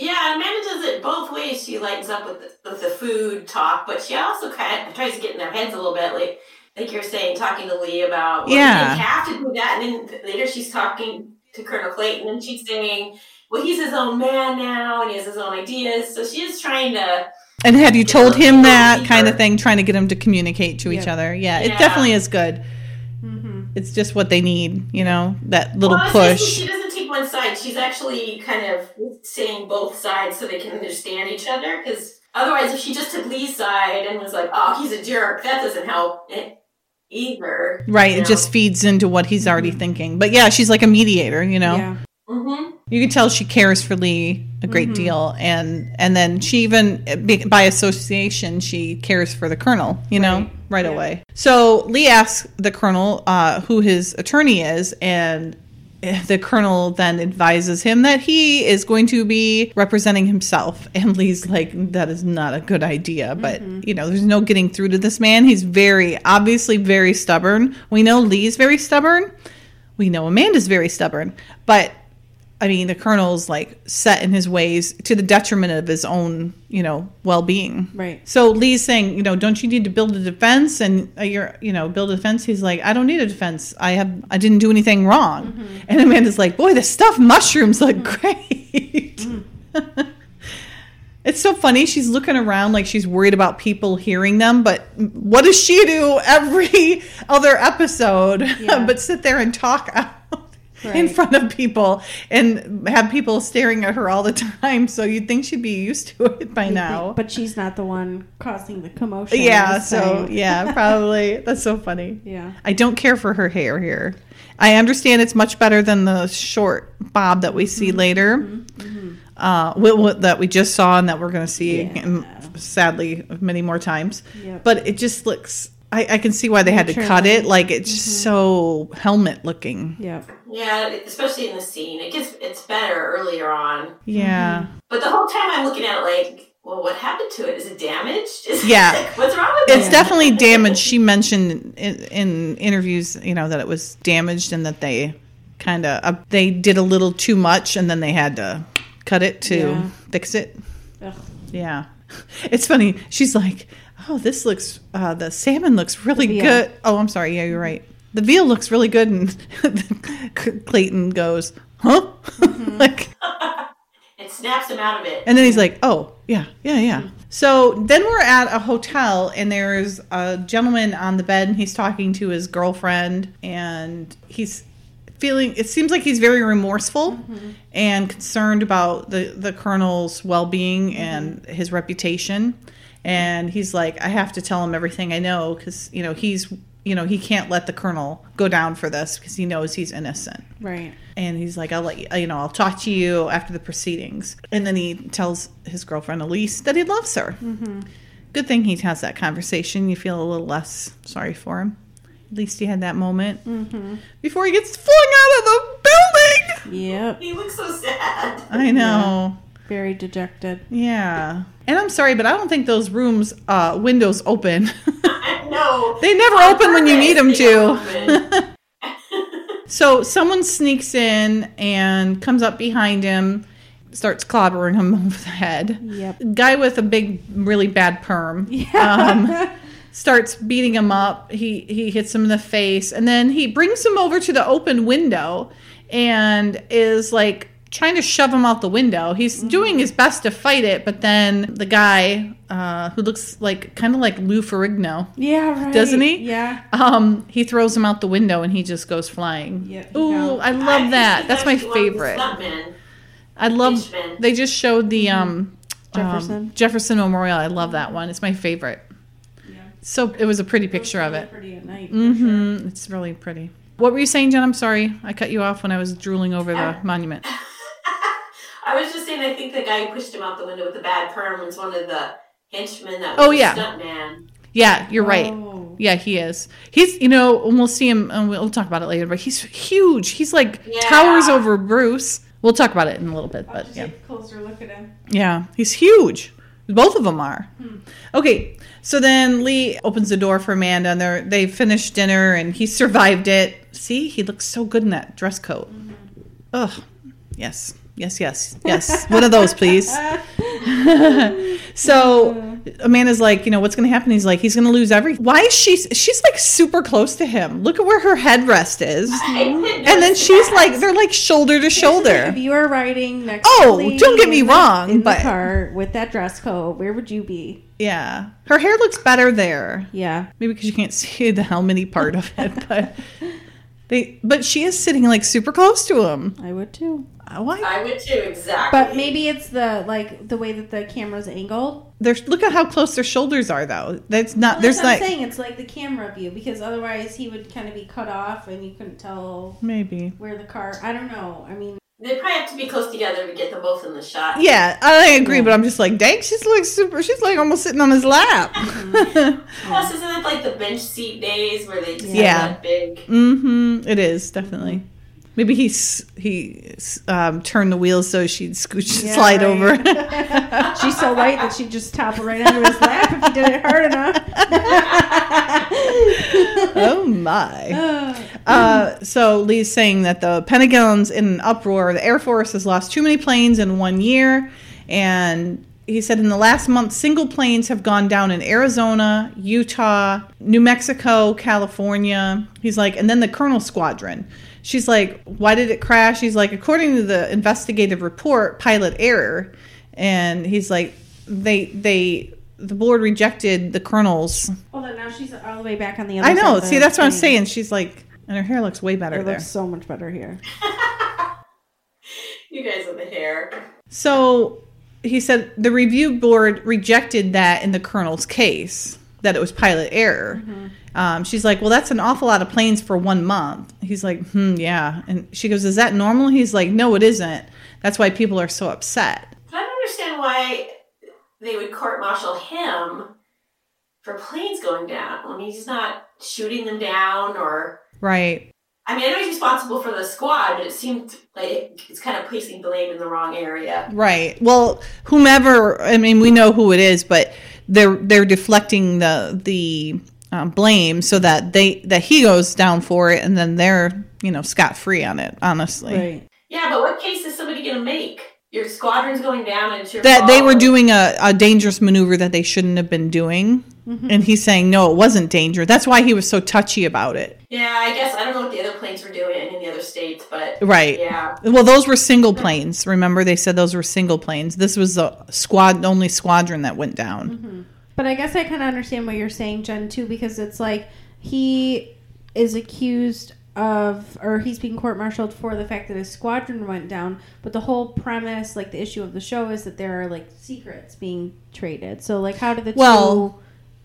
Yeah, Amanda does it both ways. She lightens up with the, with the food talk, but she also kind of tries to get in their heads a little bit, like like you're saying, talking to Lee about well, Yeah. you have to do that, and then later she's talking to Colonel Clayton, and she's saying, "Well, he's his own man now, and he has his own ideas." So she is trying to. And have you told him that deeper. kind of thing, trying to get him to communicate to each other? Yeah, it definitely is good. hmm It's just what they need, you know, that little well, it's just push. She doesn't take one side. She's actually kind of saying both sides so they can understand each other. Because otherwise, if she just took Lee's side and was like, "Oh, he's a jerk," that doesn't help it either. Right. you It know? just feeds into what he's already thinking. But yeah, she's like a mediator, you know. Yeah. Mm-hmm. You can tell she cares for Lee a great deal, and and then she even by association she cares for the colonel. You know, Right. right, Yeah. away. So Lee asks the colonel uh, who his attorney is, and the colonel then advises him that he is going to be representing himself. And Lee's like, "That is not a good idea." But mm-hmm. you know, there's no getting through to this man. He's very obviously very stubborn. We know Lee's very stubborn. We know Amanda's very stubborn, but I mean, the colonel's like set in his ways to the detriment of his own, you know, well-being. Right. So Lee's saying, you know, don't you need to build a defense? And uh, you're, you know, build a defense. He's like, I don't need a defense. I have, I didn't do anything wrong. Mm-hmm. And Amanda's like, boy, the stuffed mushrooms look mm. great. Mm. It's so funny. She's looking around like she's worried about people hearing them, but what does she do every other episode? Yeah. but sit there and talk out in front of people and have people staring at her all the time. So you'd think she'd be used to it by now. But she's not the one causing the commotion. yeah, so yeah, probably. That's so funny. Yeah. I don't care for her hair here. I understand it's much better than the short bob that we see Mm-hmm. later, uh, wi- wi- that we just saw and that we're going to see, Yeah. sadly, many more times. Yep. But it just looks. I, I can see why they had to cut it. Like it's just so helmet looking. Yeah. Yeah, especially in the scene, it gets it's better earlier on. Yeah. But the whole time I'm looking at it like, well, what happened to it? Is it damaged? Is Yeah. like, what's wrong with It's it? It's definitely damaged. She mentioned in, in interviews, you know, that it was damaged and that they kind of uh, they did a little too much and then they had to cut it to Yeah. fix it. Ugh. Yeah. It's funny. She's like, "Oh, this looks uh the salmon looks really good." Oh, I'm sorry. Yeah, you're right. the veal looks really good. And Clayton goes, huh? Mm-hmm. like, It snaps him out of it. and then he's like, oh, yeah, yeah, yeah. Mm-hmm. So then we're at a hotel, and there's a gentleman on the bed, and he's talking to his girlfriend, and he's feeling, it seems like he's very remorseful mm-hmm. and concerned about the, the colonel's well being and his reputation. And he's like, I have to tell him everything I know because, you know, he's, you know, he can't let the colonel go down for this because he knows he's innocent. Right. and he's like i'll let you you know i'll talk to you after the proceedings. And then he tells his girlfriend elise that he loves her. Mm-hmm. Good thing he has that conversation. You feel a little less sorry for him. At least he had that moment. Mm-hmm. Before he gets flung out of the building! Yep. He looks so sad. i know Very dejected. yeah and i'm sorry but i don't think those rooms uh windows open no. They never On open when you need them to. So someone sneaks in and comes up behind him, starts clobbering him over the head. Yep. Guy with a big, really bad perm. Yeah. Um, starts beating him up. He he hits him in the face, and then he brings him over to the open window, and is like trying to shove him out the window. He's doing his best to fight it, but then the guy uh, who looks like kind of like Lou Ferrigno. yeah, right. Doesn't he? Yeah. Um, he throws him out the window and he just goes flying. Yeah, he Ooh, goes. I I love think that. That's my actually one of the favorite. I love. henchman. They just showed the um Jefferson. um, Jefferson Memorial. I love that one. It's my favorite. Yeah. So it was a pretty picture of it. Pretty at night. for sure. It's really pretty. What were you saying, Jen? I'm sorry. I cut you off when I was drooling over the monument. I was just saying, I think the guy who pushed him out the window with the bad perm was one of the henchmen that was Oh, a yeah. stuntman. Yeah, you're right. Oh. Yeah, he is. He's, you know, and we'll see him, and we'll talk about it later, but he's huge. He's like Yeah. towers over Bruce. We'll talk about it in a little bit, I'll but just yeah. take a closer look at him. Yeah, he's huge. Both of them are. Hmm. Okay, so then Lee opens the door for Amanda, and they're they finished dinner, and he survived it. See, he looks so good in that dress coat. Mm-hmm. Ugh, yes, yes, yes, yes. One of those, please. so Amanda's like, you know, what's going to happen? He's like, he's going to lose everything. Why is she? She's like super close to him. Look at where her headrest is, and then she's that. like, they're like shoulder to shoulder. If you were riding next Oh, don't get me the- wrong, in but- the car with that dress code, where would you be? Yeah, her hair looks better there. Yeah. Maybe because you can't see the helmety part of it, but they. But she is sitting like super close to him. I would too. Uh, Why? I would too, exactly. But maybe it's the like the way that the camera's angled. There's look at how close their shoulders are, though. That's not. Well, there's that's what like I'm saying. It's like the camera view because otherwise he would kind of be cut off and you couldn't tell maybe. where the car. I don't know. I mean, they probably have to be close together to get them both in the shot. Yeah, I agree, but I'm just like, dang, she's like super. She's like almost sitting on his lap. Plus, isn't it like the bench seat days where they just Yeah. have that big? mm-hmm. It is definitely. Maybe he he um, turned the wheels so she'd scooch Yeah, slide right. over. she's so light that she'd just topple right onto his lap if he did it hard enough. oh my. Uh, so Lee's saying that the Pentagon's in an uproar. The Air Force has lost too many planes in one year, and he said in the last month, single planes have gone down in Arizona, Utah, New Mexico, California. He's like, and then the Colonel Squadron. She's like, why did it crash? He's like, according to the investigative report, pilot error. And he's like, they they the board rejected the colonel's Hold on, now she's all the way back on the other side. I know. of See, that's what I'm saying. She's like, and her hair looks way better It there. looks so much better here. You guys with the hair. So he said the review board rejected that in the colonel's case that it was pilot error. Um, she's like, well, that's an awful lot of planes for one month. He's like, hmm, yeah. And she goes, is that normal? He's like, no, it isn't. That's why people are so upset. I don't understand why they would court martial him for planes going down when he's not shooting them down or. Right. I mean, I know he's responsible for the squad, but it seemed like it's kind of placing blame in the wrong area. Right. Well, whomever, I mean, we know who it is, but they're they're deflecting the the um, blame so that they that he goes down for it, and then they're you know scot free on it. Honestly, Right. Yeah, but what case is somebody going to make? Your squadron's going down and it's your that they were doing a, a dangerous maneuver that they shouldn't have been doing. Mm-hmm. And he's saying, no, it wasn't danger. That's why he was so touchy about it. Yeah, I guess I don't know what the other planes were doing in the other states, but Right. Yeah. Well, those were single planes. Remember, they said those were single planes. This was the squad, only squadron that went down. But I guess I kind of understand what you're saying, Jen, too, because it's like he is accused of, or he's being court-martialed for the fact that his squadron went down. But the whole premise, like the issue of the show, is that there are like secrets being traded. So, like, how do the Well, two?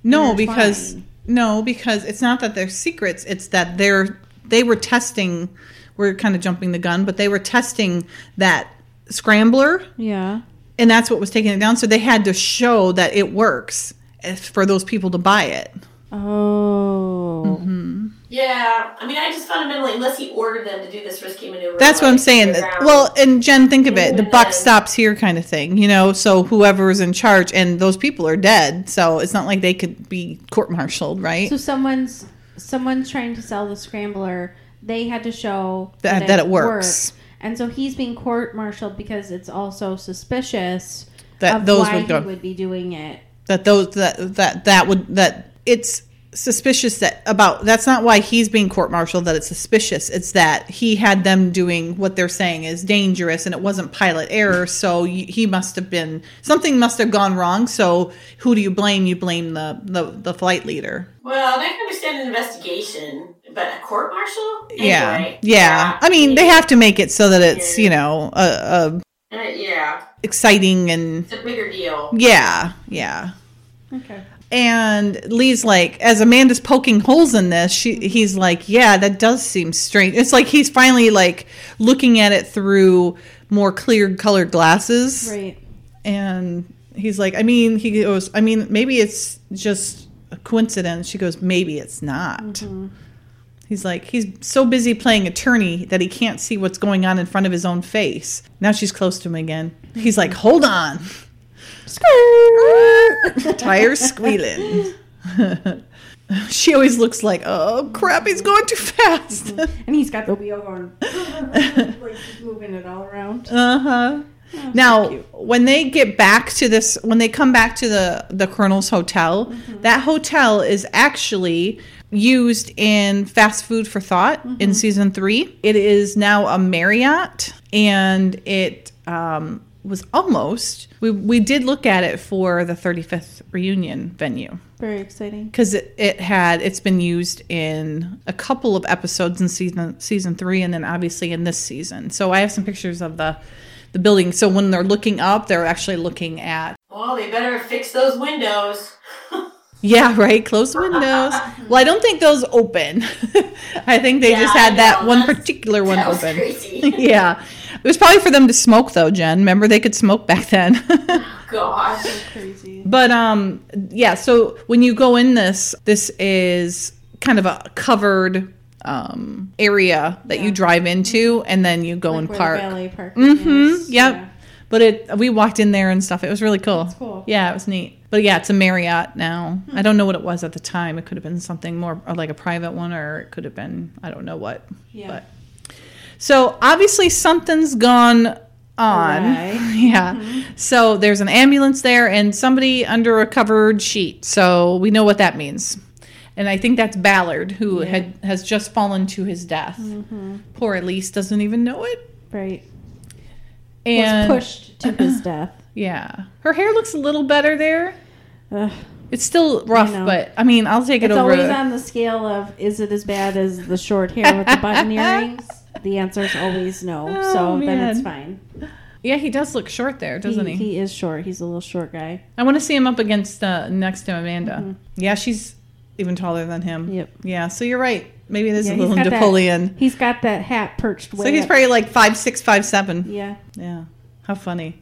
No, because no, because it's not that they're secrets. It's that they're they were testing. We're kind of jumping the gun, but they were testing that scrambler, Yeah. and that's what was taking it down. So they had to show that it works eh, for those people to buy it. Oh. Mm-hmm. Yeah, I mean, I just fundamentally, unless he ordered them to do this risky maneuver. That's what I'm saying. underground- Well, and Jen, think of it. The buck stops here, kind of thing. You know, so whoever's in charge, and those people are dead. So it's not like they could be court-martialed, right? So someone's someone's trying to sell the scrambler. They had to show That- that it works. worked. and so he's being court-martialed because it's also suspicious That of those why would go- he would be doing it. that those that that that would that it's suspicious that about that's not why he's being court-martialed that it's suspicious. It's that he had them doing what they're saying is dangerous and it wasn't pilot error so he must have been something must have gone wrong. So who do you blame? You blame the the, the flight leader. Well, I can understand an investigation, but a court martial? yeah. Anyway, yeah. i mean they have to make it so that it's you know a, a Uh, yeah, exciting and it's a bigger deal. yeah. Yeah Okay. And Lee's like, as Amanda's poking holes in this, she he's like, yeah, that does seem strange. It's like he's finally like looking at it through more clear colored glasses, Right. and he's like, I mean, he goes, I mean, maybe it's just a coincidence. She goes, maybe it's not. Mm-hmm. He's like, he's so busy playing attorney that he can't see what's going on in front of his own face. Now she's close to him again. He's like, hold on. Tires squealing. she always looks like, oh crap, he's going too fast. And he's got the wheel going, like he's moving it all around. uh huh. Now, when they get back to this, when they come back to the the Colonel's hotel, that hotel is actually used in Fast Food for Thought in season three. It is now a Marriott, and it um, was almost. We we did look at it for the 35th reunion venue Very exciting. because it, it had it's been used in a couple of episodes in season season three and then obviously in this season so i have some pictures of the the building so when they're looking up they're actually looking at Well, they better fix those windows. yeah right close the windows well i don't think those open i think they Yeah, just had that know, one particular one that was open crazy. yeah it was probably for them to smoke though jen remember they could smoke back then Gosh. Crazy. But um yeah, so when you go in this, this is kind of a covered um area that you drive into and then you go Like and where park. valet park Mhm. is. Yep. Yeah. But it we walked in there and stuff. It was really cool. That's cool. Yeah, it was neat. But yeah, it's a Marriott now. I don't know what it was at the time. It could have been something more or like a private one or it could have been I don't know what. Yeah. But so obviously something's gone on. Awry. yeah. Mm-hmm. So there's an ambulance there and somebody under a covered sheet. So we know what that means. And I think that's Ballard who had has just fallen to his death. Mm-hmm. Poor Elise doesn't even know it. Right. And was pushed to his death. yeah, her hair looks a little better there. Ugh. It's still rough, know. but I mean, I'll take it It's over. always on the scale of is it as bad as the short hair with the button earrings? The answer is always no. Oh, so then it's fine. yeah, he does look short there, doesn't he? He is short. He's a little short guy. I want to see him up against uh, next to Amanda. Yeah, she's even taller than him. Mm-hmm. Yep. Yeah, so you're right. Maybe it is Yeah, a little got that- Napoleon. He's got that hat perched way So he's up. probably like five six, five seven. Yeah. Yeah. How funny.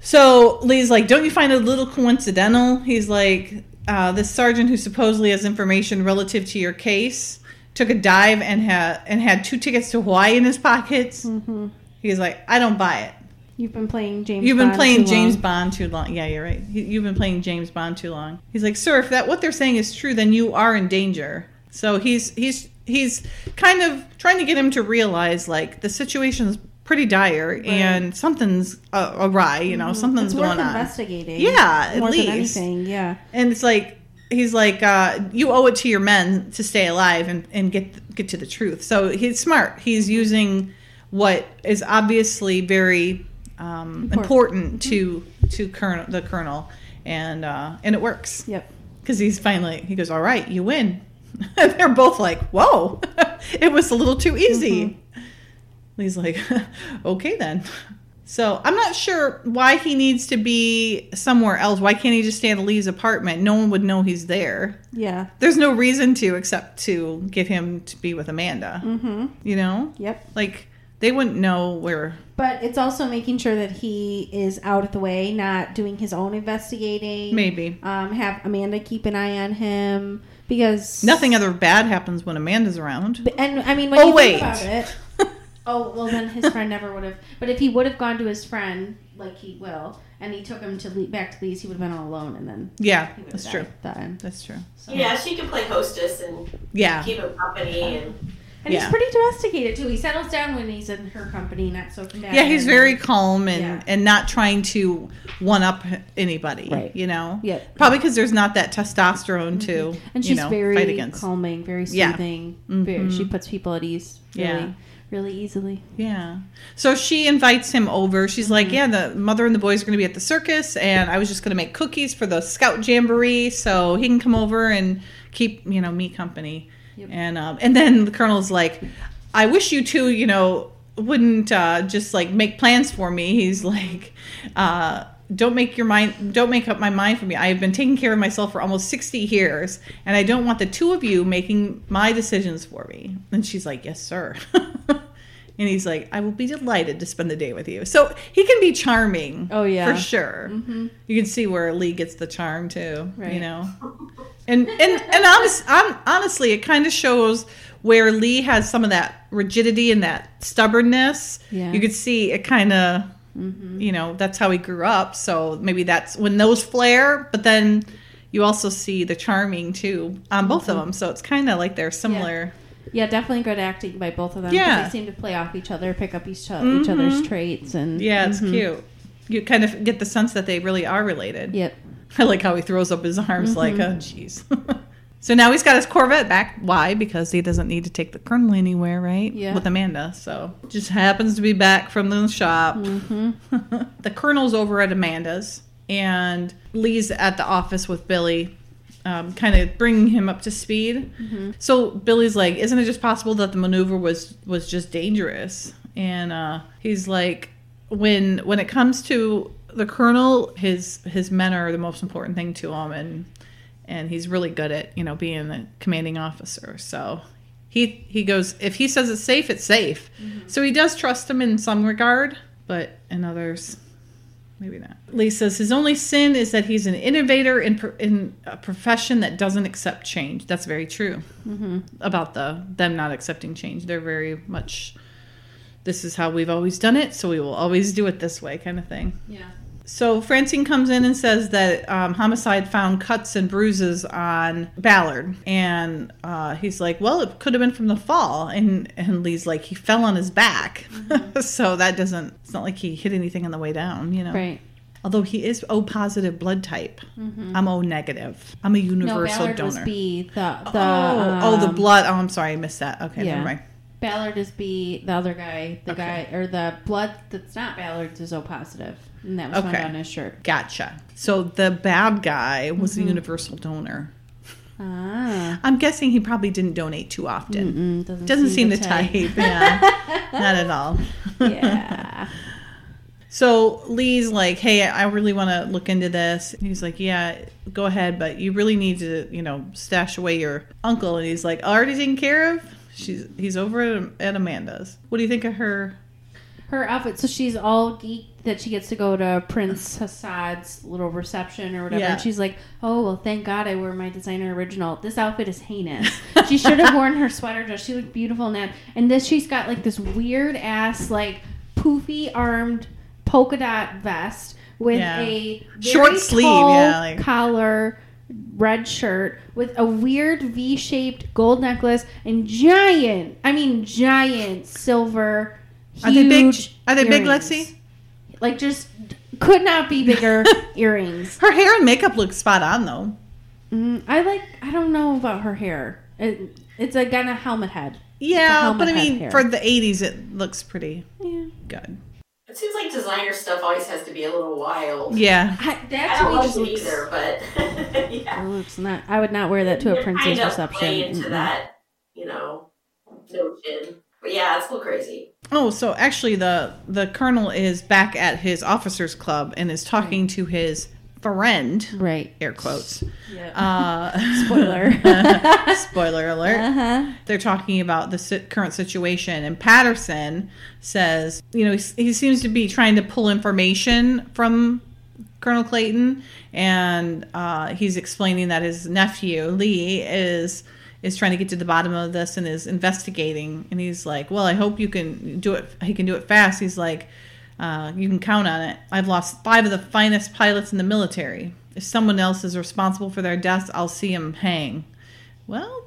So Lee's like, don't you find it a little coincidental? He's like, uh, this sergeant who supposedly has information relative to your case took a dive and had and had two tickets to Hawaii in his pockets. Mm-hmm. He's like, I don't buy it. You've been playing James. You've been Bond playing James long. Bond too long. Yeah, you're right. You- You've been playing James Bond too long. He's like, sir, if that what they're saying is true, then you are in danger. So he's he's he's kind of trying to get him to realize like the situation's pretty dire, and something's uh, awry. You know, something's Mm-hmm. It's worth going on. investigating. Yeah, at least. anything. Yeah. And it's like he's like, uh, you owe it to your men to stay alive and, and get get to the truth. So he's smart. He's using what is obviously very um, important. to to colonel the colonel, and uh, and it works Yep. because he's finally he goes, all right, you win. And they're both like, whoa, it was a little too easy. He's like, okay then. So I'm not sure why he needs to be somewhere else. Why can't he just stay at Lee's apartment? No one would know he's there. Yeah. There's no reason to except to get him to be with Amanda. Mm-hmm. You know, Yep. like they wouldn't know where. But it's also making sure that he is out of the way, not doing his own investigating. Maybe Um, have Amanda keep an eye on him because nothing other bad happens when Amanda's around. And I mean, when Oh, you wait. think about it, oh well, then his friend never would have. But if he would have gone to his friend, like he will, and he took him to Le- back to Lee's, he would have been all alone, and then Yeah, he that's true. died then. That's true. So. Yeah, she can play hostess and Yeah, keep him company and and Yeah. he's pretty domesticated too. He settles down when he's in her company, not so combative. yeah. He's very calm and Yeah. and not trying to one up anybody. Right. You know. Yeah. Probably because there's not that testosterone to mm-hmm. and you she's know, very fight against. calming, very Yeah. soothing. Very, she mm-hmm. puts people at ease. Really, Yeah. Really easily. Yeah. So she invites him over. She's like, Mm-hmm. "Yeah, the mother and the boys are going to be at the circus, and I was just going to make cookies for the scout jamboree, so he can come over and keep you know me company." Yep. And um, and then the colonel's like, "I wish you two, you know, wouldn't uh, just like make plans for me." He's like, uh, "Don't make your mind. Don't make up my mind for me. I have been taking care of myself for almost sixty years, and I don't want the two of you making my decisions for me." And she's like, "Yes, sir." And he's like, I will be delighted to spend the day with you. So he can be charming. Oh, yeah. For sure. Mm-hmm. You can see where Lee gets the charm too. You know? And and and honest, honestly, it kind of shows where Lee has some of that rigidity and that stubbornness. Yeah. You could see it kind of, mm-hmm. you know, that's how he grew up. So maybe that's when those flare. But then you also see the charming too on both of mm-hmm. them. So it's kind of like they're similar. Yeah, definitely good acting by both of them. Yeah. they seem to play off each other, pick up each, o- each mm-hmm. other's traits, and Yeah, it's Mhm. cute. You kind of get the sense that they really are related. Yep. I like how he throws up his arms mm-hmm. like, oh, jeez. so now he's got his Corvette back. Why? Because he doesn't need to take the Colonel anywhere, right? Yeah. With Amanda. So just happens to be back from the shop. Mm-hmm. the Colonel's over at Amanda's, and Lee's at the office with Billy. Um, kind of bringing him up to speed. So Billy's like, "Isn't it just possible that the maneuver was was just dangerous?" And uh, he's like, "When when it comes to the colonel, his his men are the most important thing to him, and and he's really good at you know being a commanding officer. So he he goes, if he says it's safe, it's safe. So he does trust him in some regard, but in others, maybe not. Lee says his only sin is that he's an innovator in pro- in a profession that doesn't accept change. That's very true mm-hmm. about the them not accepting change. They're very much. This is how we've always done it, so we will always do it this way, kind of thing. Yeah. So Francine comes in and says that um, homicide found cuts and bruises on Ballard, and uh, he's like, "Well, it could have been from the fall." And and Lee's like, "He fell on his back, so that doesn't. It's not like he hit anything on the way down, you know." Right. Although he is O positive blood type, I'm O negative. I'm a No, universal Ballard donor. was B. The the oh, oh, the um, blood. Oh, I'm sorry, I missed that. Okay, yeah. never mind. Ballard is B. The other guy, the Okay. guy or the blood that's not Ballard's is O positive, and that was okay. found Okay. on his shirt. Gotcha. So the bad guy was a universal donor. Ah. I'm guessing he probably didn't donate too often. Mm, doesn't, Doesn't seem the the type. Yeah, not at all. yeah. So Lee's like, "Hey, I really want to look into this." He's like, "Yeah, go ahead, but you really need to, you know, stash away your uncle." And he's like, "Already taken care of." She's he's over at, at Amanda's. What do you think of her? Her outfit. So she's all geeked that she gets to go to Prince Hassad's little reception or whatever. Yeah. And she's like, "Oh well, thank God I wore my designer original. This outfit is heinous. she should have worn her sweater dress. She looked beautiful in that. And this, she's got like this weird ass like poofy armed polka dot vest with Yeah. a very Short sleeve, yeah, like- collar." Red shirt with a weird V-shaped gold necklace and giant, I mean giant silver Are they big? Are they big. Lexi? Like just could not be bigger earrings. Her hair and makeup look spot on though. Mm, I like. I don't know about her hair. It, it's a kind of helmet head. Yeah, helmet but I mean, hair. for the '80s, it looks pretty Yeah. good. It seems like designer stuff always has to be a little wild. Yeah, I, I that don't to me like just it looks. either, but yeah. It looks not. I would not wear that to a You're princess reception. into that, you know, notion. But yeah, it's a little crazy. Oh, so actually, the the colonel is back at his officers' club and is talking to his friend, Right. air quotes. Yeah. Uh, Spoiler. spoiler alert. uh huh. They're talking about the si- current situation, and Patterson says, you know, he, he seems to be trying to pull information from Colonel Clayton, and uh, he's explaining that his nephew Lee is is trying to get to the bottom of this and is investigating. And he's like, "Well, I hope you can do it. He can do it fast." He's like, uh, "You can count on it. I've lost five of the finest pilots in the military. If someone else is responsible for their deaths, I'll see him hang." Well,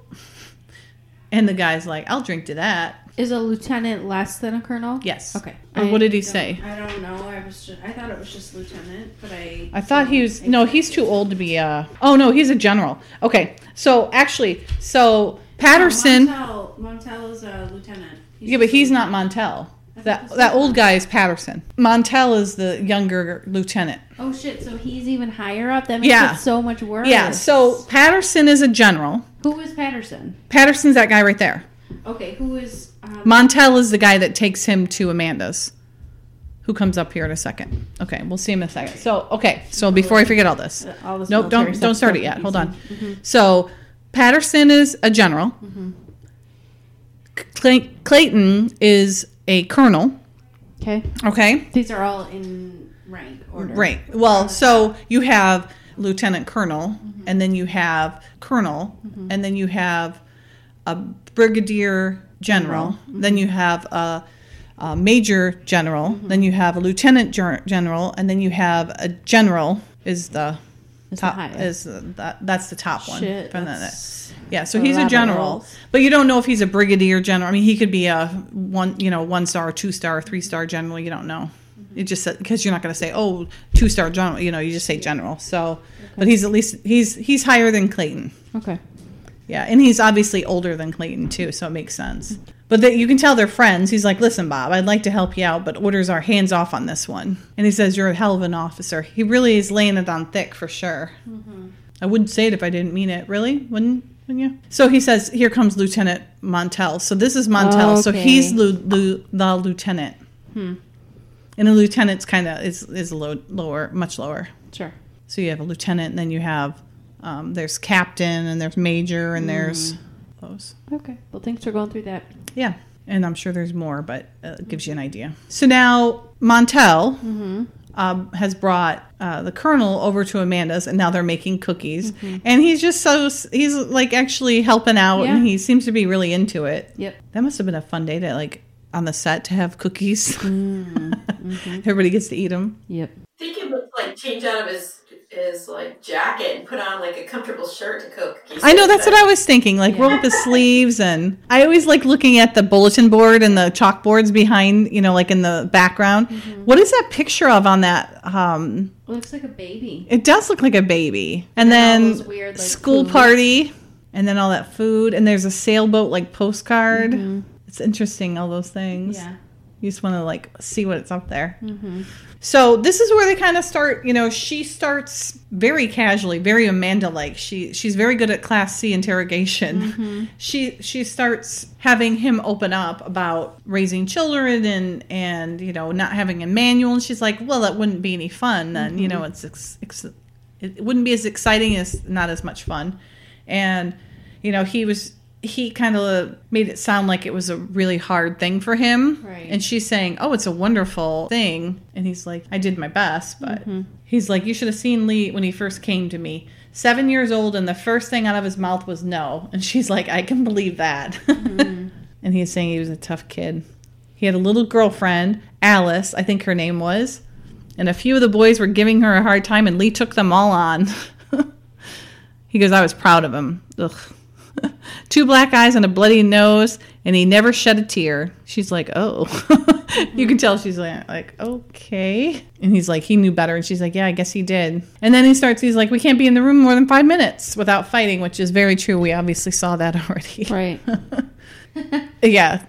and the guy's like, "I'll drink to that." Is a lieutenant less than a colonel? Yes. Okay. Or what did he say? I don't know. I was just. I thought it was just lieutenant, but I. I thought he was no, he's too old to be uh Oh no, he's a general. Okay. So actually, so Patterson Montel, Montel is a lieutenant. Yeah, but he's not Montel. That that old guy is Patterson. Montel is the younger lieutenant. Oh shit! So he's even higher up. That makes Yeah. it so much worse. Yeah, so Patterson is a general. who is Patterson? Patterson's that guy right there. Okay, who is? Um, Montel is the guy that takes him to Amanda's. Who comes up here in a second. Okay, we'll see him in a second. So, okay, so before I forget all this. all this Nope, don't don't start it yet. Hold on. confusing. Mm-hmm. Mm-hmm. So, Patterson is a general. Mm-hmm. Clay- Clayton is a colonel. Okay, Okay, these are all in rank order. right. Well, so you have lieutenant colonel, and then you have colonel, and then you have a brigadier general. Then you mm-hmm. have a, a major general. Mm-hmm. Then you have a lieutenant ger- general, and then you have a general. Is the Is top highest. is the, that that's the top one Shit, from the- that's yeah so he's a general but you don't know if he's a brigadier general i mean he could be a one you know one star two star three star mm-hmm. general you don't know Mm-hmm. it just because you're not going to say oh two star general you know you just say general so but he's at least he's he's higher than clayton Okay. Yeah and he's obviously older than clayton too so it makes sense but that you can tell they're friends he's like listen bob i'd like to help you out but orders are hands off on this one and he says you're a hell of an officer he really is laying it on thick for sure mm-hmm. I wouldn't say it if I didn't mean it. Really? Wouldn't? You? So he says, "Here comes Lieutenant Montel." So this is Montel. So Okay. he's lu- lu- the lieutenant, hmm. and a lieutenant's kind of is is low, lower, much lower. Sure. So you have a lieutenant, and then you have um, there's captain, and there's major, and there's those. Okay. Well, thanks for going through that. Yeah, and I'm sure there's more, but uh, it gives you an idea. So now Montel um, has brought uh, the colonel over to Amanda's, and now they're making cookies. And he's just so he's like actually helping out, Yeah. and he seems to be really into it. Yep. That must have been a fun day to like on the set to have cookies. Everybody gets to eat them. Yep. I think he would like change out of his his like jacket and put on like a comfortable shirt to cook. I know that's what I was thinking. Like roll up his sleeves, and I always like looking at the bulletin board and the chalkboards behind, you know, like in the background. Mm-hmm. What is that picture of on that? Um, It looks like a baby. it does look like a baby, and And then weird, like, school foods. party, and then all that food, and there's a sailboat like postcard. Mm-hmm. It's interesting, all those things. Yeah. You just want to like see what it's up there. Mm-hmm. So this is where they kind of start. You know, she starts very casually, very Amanda like. She she's very good at Class C interrogation. Mm-hmm. She she starts having him open up about raising children and and you know not having a manual. And she's like, well, that wouldn't be any fun. Then you know, mm-hmm. it's, ex- ex- it wouldn't be as exciting as not as much fun. And you know, he was he kind of made it sound like it was a really hard thing for him. Right. And she's saying, "Oh, it's a wonderful thing." And he's like, "I did my best, but mm-hmm. he's like, you should have seen Lee when he first came to me. 7 years old and the first thing out of his mouth was no." And she's like, "I can believe that." Mm-hmm. and he's saying he was a tough kid. He had a little girlfriend, Alice, I think her name was, and a few of the boys were giving her a hard time and Lee took them all on. he goes, "I was proud of him." Ugh. two black eyes and a bloody nose, and he never shed a tear. She's like, oh. you can tell she's like, like, okay. And he's like, he knew better. And she's like, yeah, I guess he did. And then he starts, he's like, we can't be in the room more than five minutes without fighting, which is very true. We obviously saw that already. Right. yeah,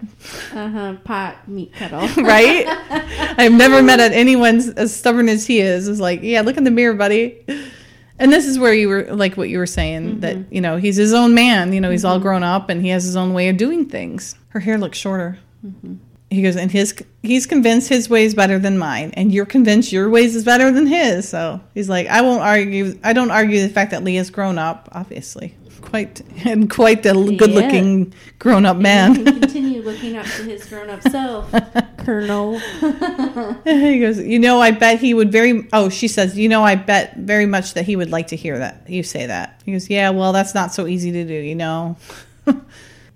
Uh huh. Pot meat kettle. right? I've never met anyone as stubborn as he is. Is like, yeah, look in the mirror, buddy. And this is where you were like what you were saying that mm-hmm. you know he's his own man. You know he's all mm-hmm. grown up and he has his own way of doing things. Her hair looks shorter. Mm-hmm. He goes, and his he's convinced his way is better than mine, and you're convinced your ways is better than his. So he's like, I won't argue. I don't argue the fact that Lee's grown up, obviously, quite and quite a good-looking grown-up You man. looking up to his grown-up self, Colonel. he goes, you know, I bet he would very. Oh, she says, you know, I bet very much that he would like to hear that you say that. He goes, yeah, well, that's not so easy to do, you know.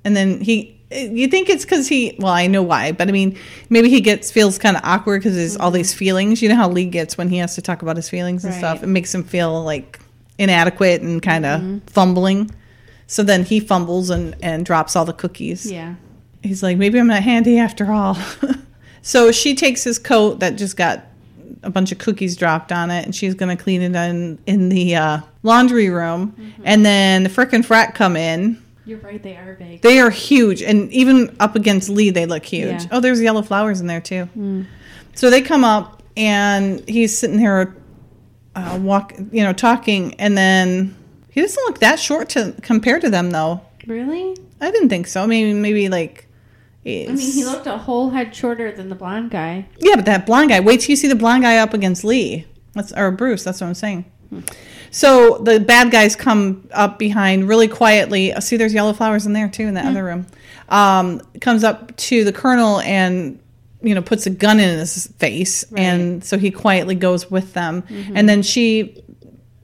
and then he, you think it's because he. Well, I know why, but I mean, maybe he gets feels kind of awkward because there's all these mm-hmm. feelings. You know how Lee gets when he has to talk about his feelings and Right. stuff. It makes him feel like inadequate and kind of mm-hmm. fumbling. So then he fumbles and and drops all the cookies Yeah. He's like, maybe I'm not handy after all. so she takes his coat that just got a bunch of cookies dropped on it, and she's gonna clean it in in the uh, laundry room. And then the frickin' frat come in. You're right. They are big. They are huge, and even up against Lee, they look huge. Yeah. Oh, there's yellow flowers in there too. So they come up, and he's sitting here, uh, walk, you know, talking, and then he doesn't look that short to compared to them, though. really? I didn't think so. Maybe maybe like. I mean, he looked a whole head shorter than the blonde guy. Yeah, but that blonde guy. Wait till you see the blonde guy up against Lee. That's or Bruce. That's what I'm saying. So the bad guys come up behind really quietly. Uh, See, there's yellow flowers in there too in that other room. Um, comes up to the colonel and you know puts a gun in his face, and so he quietly goes with them. And then she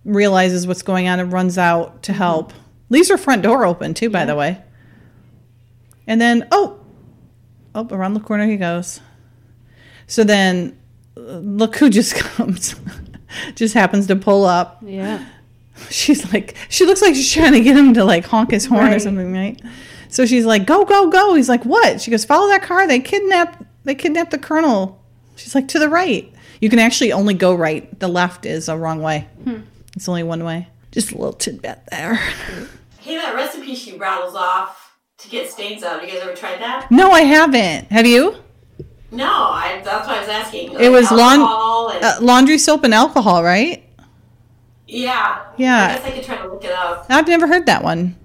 realizes what's going on and runs out to help. Leaves her front door open too, by the way. And then oh, oh, around the corner he goes. So then, look who just comes. just happens to pull up. Yeah. She's like, she looks like she's trying to get him to like honk his horn or something, right? So she's like, go, go, go. He's like, what? She goes, follow that car. They kidnapped, they kidnapped the colonel. She's like, to the right. You can actually only go right. The left is a wrong way. Hmm. It's only one way. Just a little tidbit there. Hey, that recipe she rattles off to get stains out. You guys ever tried that? No, I haven't. Have you? No, I, that's why I was asking. It was laun- and, Uh, laundry soap and alcohol, right? yeah. yeah. I guess I could try to look it up. I've never heard that one.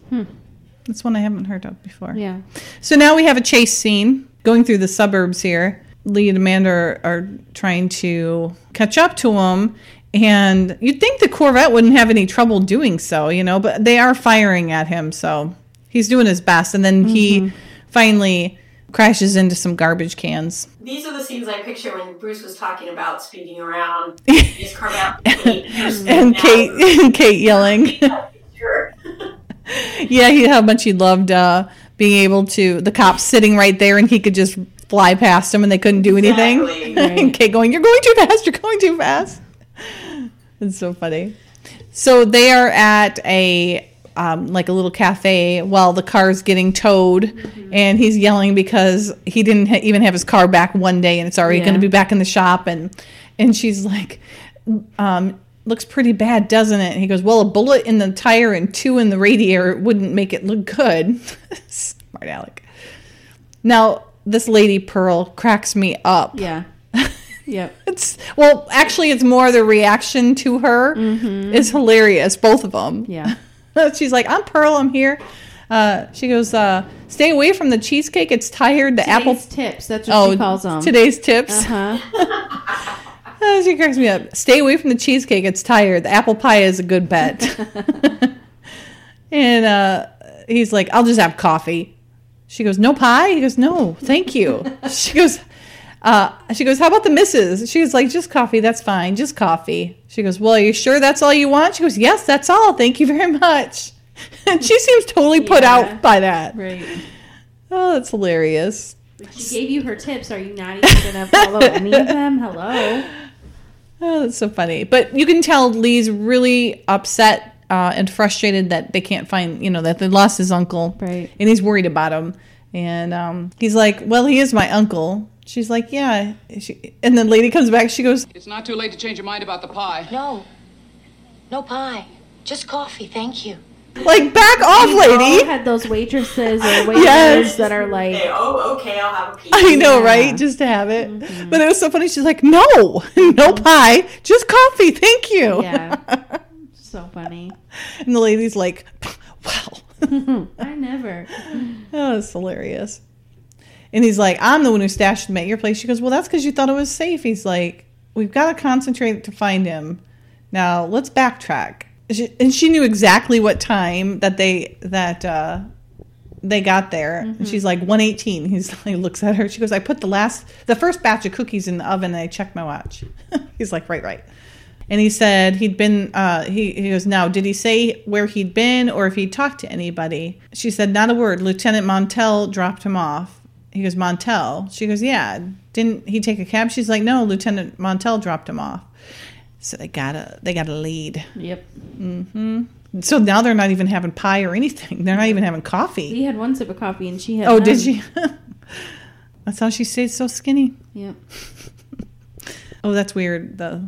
That's one I haven't heard of before. Yeah. So now we have a chase scene going through the suburbs here. Lee and Amanda are, are trying to catch up to him. And you'd think the Corvette wouldn't have any trouble doing so, you know, but they are firing at him. So he's doing his best. And then he finally crashes into some garbage cans. These are the scenes I picture when Bruce was talking about speeding around. His car out Kate. And Kate, and Kate yelling. Sure. Yeah, he how much he loved uh, being able to the cops sitting right there and he could just fly past him and they couldn't do anything. Exactly. and Kate going, "You're going too fast. You're going too fast." It's so funny. So they are at a um, like a little cafe while the car's getting towed, and he's yelling because he didn't ha- even have his car back one day, and it's already Yeah. going to be back in the shop. And and she's like, um, "Looks pretty bad, doesn't it?" And he goes, "Well, a bullet in the tire and two in the radiator wouldn't make it look good." Smart Alec. Now this lady Pearl cracks me up. Yeah. Yep. It's well, actually, it's more the reaction to her is hilarious. Both of them. Yeah. She's like, "I'm Pearl. I'm here." Uh, she goes, uh, "Stay away from the cheesecake. It's tired. The apple." Today's tips. That's what Oh, she calls them. today's tips. Uh-huh. Oh, she cracks me up. Stay away from the cheesecake. It's tired. The apple pie is a good bet. and uh, he's like, I'll just have coffee. She goes, No pie? He goes, No, thank you. she goes, uh, she goes, How about the missus? She was like, Just coffee. That's fine. Just coffee. She goes, Well, are you sure that's all you want? She goes, Yes, that's all. Thank you very much. And she seems totally put Yeah. out by that. Right. Oh, that's hilarious. She gave you her tips. Are you not even gonna follow any of them? Hello. Oh, that's so funny. But you can tell Lee's really upset uh, and frustrated that they can't find, you know, that they lost his uncle. Right. And he's worried about him. And um, he's like, well, he is my uncle. She's like, yeah. She, and then lady comes back. She goes, It's not too late to change your mind about the pie. No. No pie. Just coffee, thank you. like, back off, We all lady. had those waitresses or waiters Yes. that are like, Okay, oh, okay, I'll have a piece. I know, Yeah. right? Just to have it. Mm-hmm. But it was so funny. She's like, no, no mm-hmm. pie, just coffee. Thank you. yeah, so funny. And the lady's like, wow. I never. Oh, it's hilarious. And he's like, I'm the one who stashed him at your place. She goes, Well, that's because you thought it was safe. He's like, We've got to concentrate to find him. Now let's backtrack. She, and she knew exactly what time that they that uh, they got there. And she's like 118. He's like looks at her. She goes, I put the last the first batch of cookies in the oven and I checked my watch. he's like, Right, right. And he said he'd been, uh, he, he goes, now, did he say where he'd been or if he'd talked to anybody? She said, not a word. Lieutenant Montel dropped him off. He goes, Montel? She goes, yeah. Didn't he take a cab? She's like, no, Lieutenant Montel dropped him off. So they got a, they got a lead. Yep. Mm-hmm. So now they're not even having pie or anything. They're not even having coffee. He had one sip of coffee and she had. Oh, did she? That's how she stayed so skinny. Yep. Oh, that's weird. The,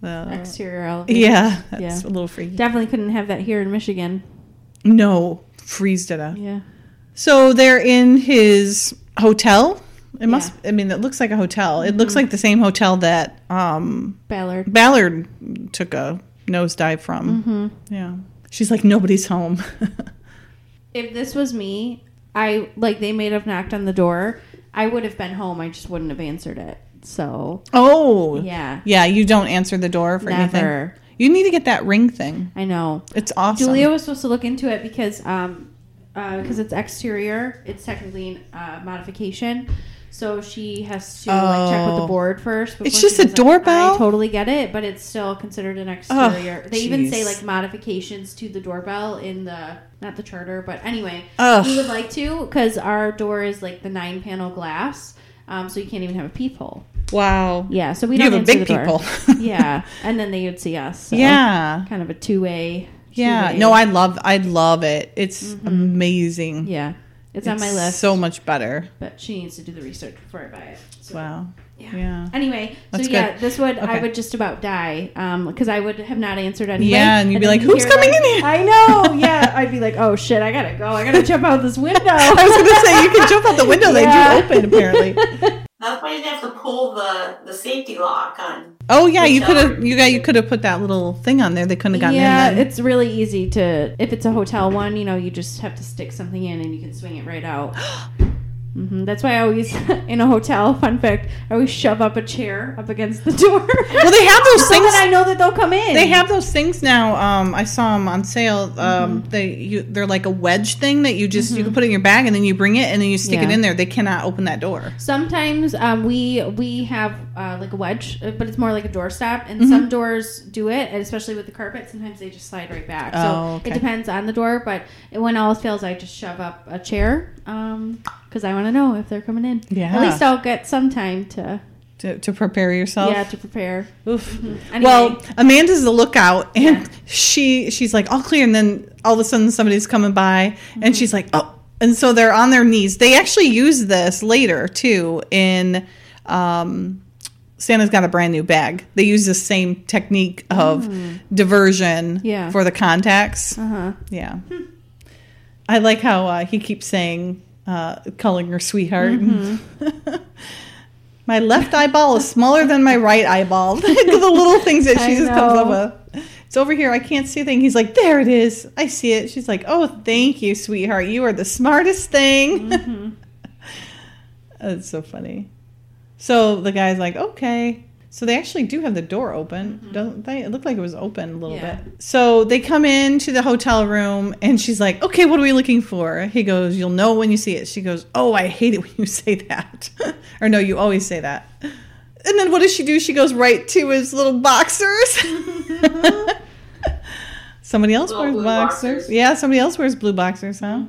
the Exterior elevator. yeah, that's Yeah. a little freaky. Definitely couldn't have that here in Michigan. No, freeze to death. Yeah. So they're in his hotel. It must. Yeah. I mean, it looks like a hotel. It looks like the same hotel that um, Ballard. Ballard took a nosedive from. Mm-hmm. Yeah. She's like nobody's home. If this was me, I like they may have knocked on the door. I would have been home. I just wouldn't have answered it. So oh. yeah, Yeah. You don't answer the door for anything. You need to get that ring thing. I know. It's awesome. Julia was supposed to look into it because um because it's exterior, it's technically a modification. So she has to like check with Oh. the board first. It's just a doorbell? I totally get it, but it's still considered an exterior. they even say like modifications to the doorbell in the not the charter, but anyway, Ugh. we would like to because our door is like the nine panel glass, um, so you can't even have a peephole. wow. Yeah, so we You don't have a big people. yeah, and then they would see us. so Yeah. kind of a two way. Yeah. No, I love. I love it. It's amazing. Mm-hmm. Yeah, it's, on my list. So much better. but she needs to do the research before I buy it. So, Wow. Yeah. Yeah. Anyway, so yeah, good. this would I would just about die because I would have not answered anyway. Yeah, and you'd be then like, "Who's coming like- in here?" I know. Yeah, I'd be like, oh shit, I gotta go. I gotta jump out this window. I was gonna say you can jump out the window. Yeah. They do open apparently. That's why you have to pull the, the safety lock on. Oh yeah, you could have you got you could have put that little thing on there. They couldn't have gotten yeah, in. Then. it's really easy to if it's a hotel one, you know, you just have to stick something in and you can swing it right out. hmm That's why I always in a hotel. Fun fact: I always shove up a chair up against the door. well, they have those so things. that I know that they'll come in. They have those things now. Um, I saw them on sale. Um, Mm-hmm. they you, they're like a wedge thing that you just you can put in your bag and then you bring it and then you stick it in there. They cannot open that door. Sometimes um, we we have uh, like a wedge, uh, but it's more like a doorstop. And Mm-hmm. some doors do it, and especially with the carpet. Sometimes they just slide right back. Oh, so okay. it depends on the door. But when all else fails, I just shove up a chair because I want to know if they're coming in. Yeah. At least I'll get some time to To, to prepare yourself. yeah to prepare. Oof. Anyway. Well, Amanda's the lookout, and Yeah. she she's like all clear, and then all of a sudden somebody's coming by, Mm-hmm. and she's like, oh, and so they're on their knees. They actually use this later too in. Um, Santa's got a brand new bag. They use the same technique of diversion Mm. Yeah. for the contacts. Uh huh. Yeah. I like how uh, he keeps saying, uh, calling her sweetheart. Mm-hmm. my left eyeball is smaller than my right eyeball. the little things that she I just comes up with. It's over here. I can't see a thing. He's like, there it is. I see it. She's like, oh, thank you, sweetheart. You are the smartest thing. Mm-hmm. That's so funny. So the guy's like, okay. So they actually do have the door open, don't they? It looked like it was open a little Mm-hmm. Yeah. bit. So they come into the hotel room and she's like, okay, what are we looking for? He goes, you'll know when you see it. She goes, oh, I hate it when you say that. or no, you always say that. And then what does she do? She goes right to his little boxers. Somebody else wears blue boxers. boxers. Yeah, somebody else wears blue boxers, huh?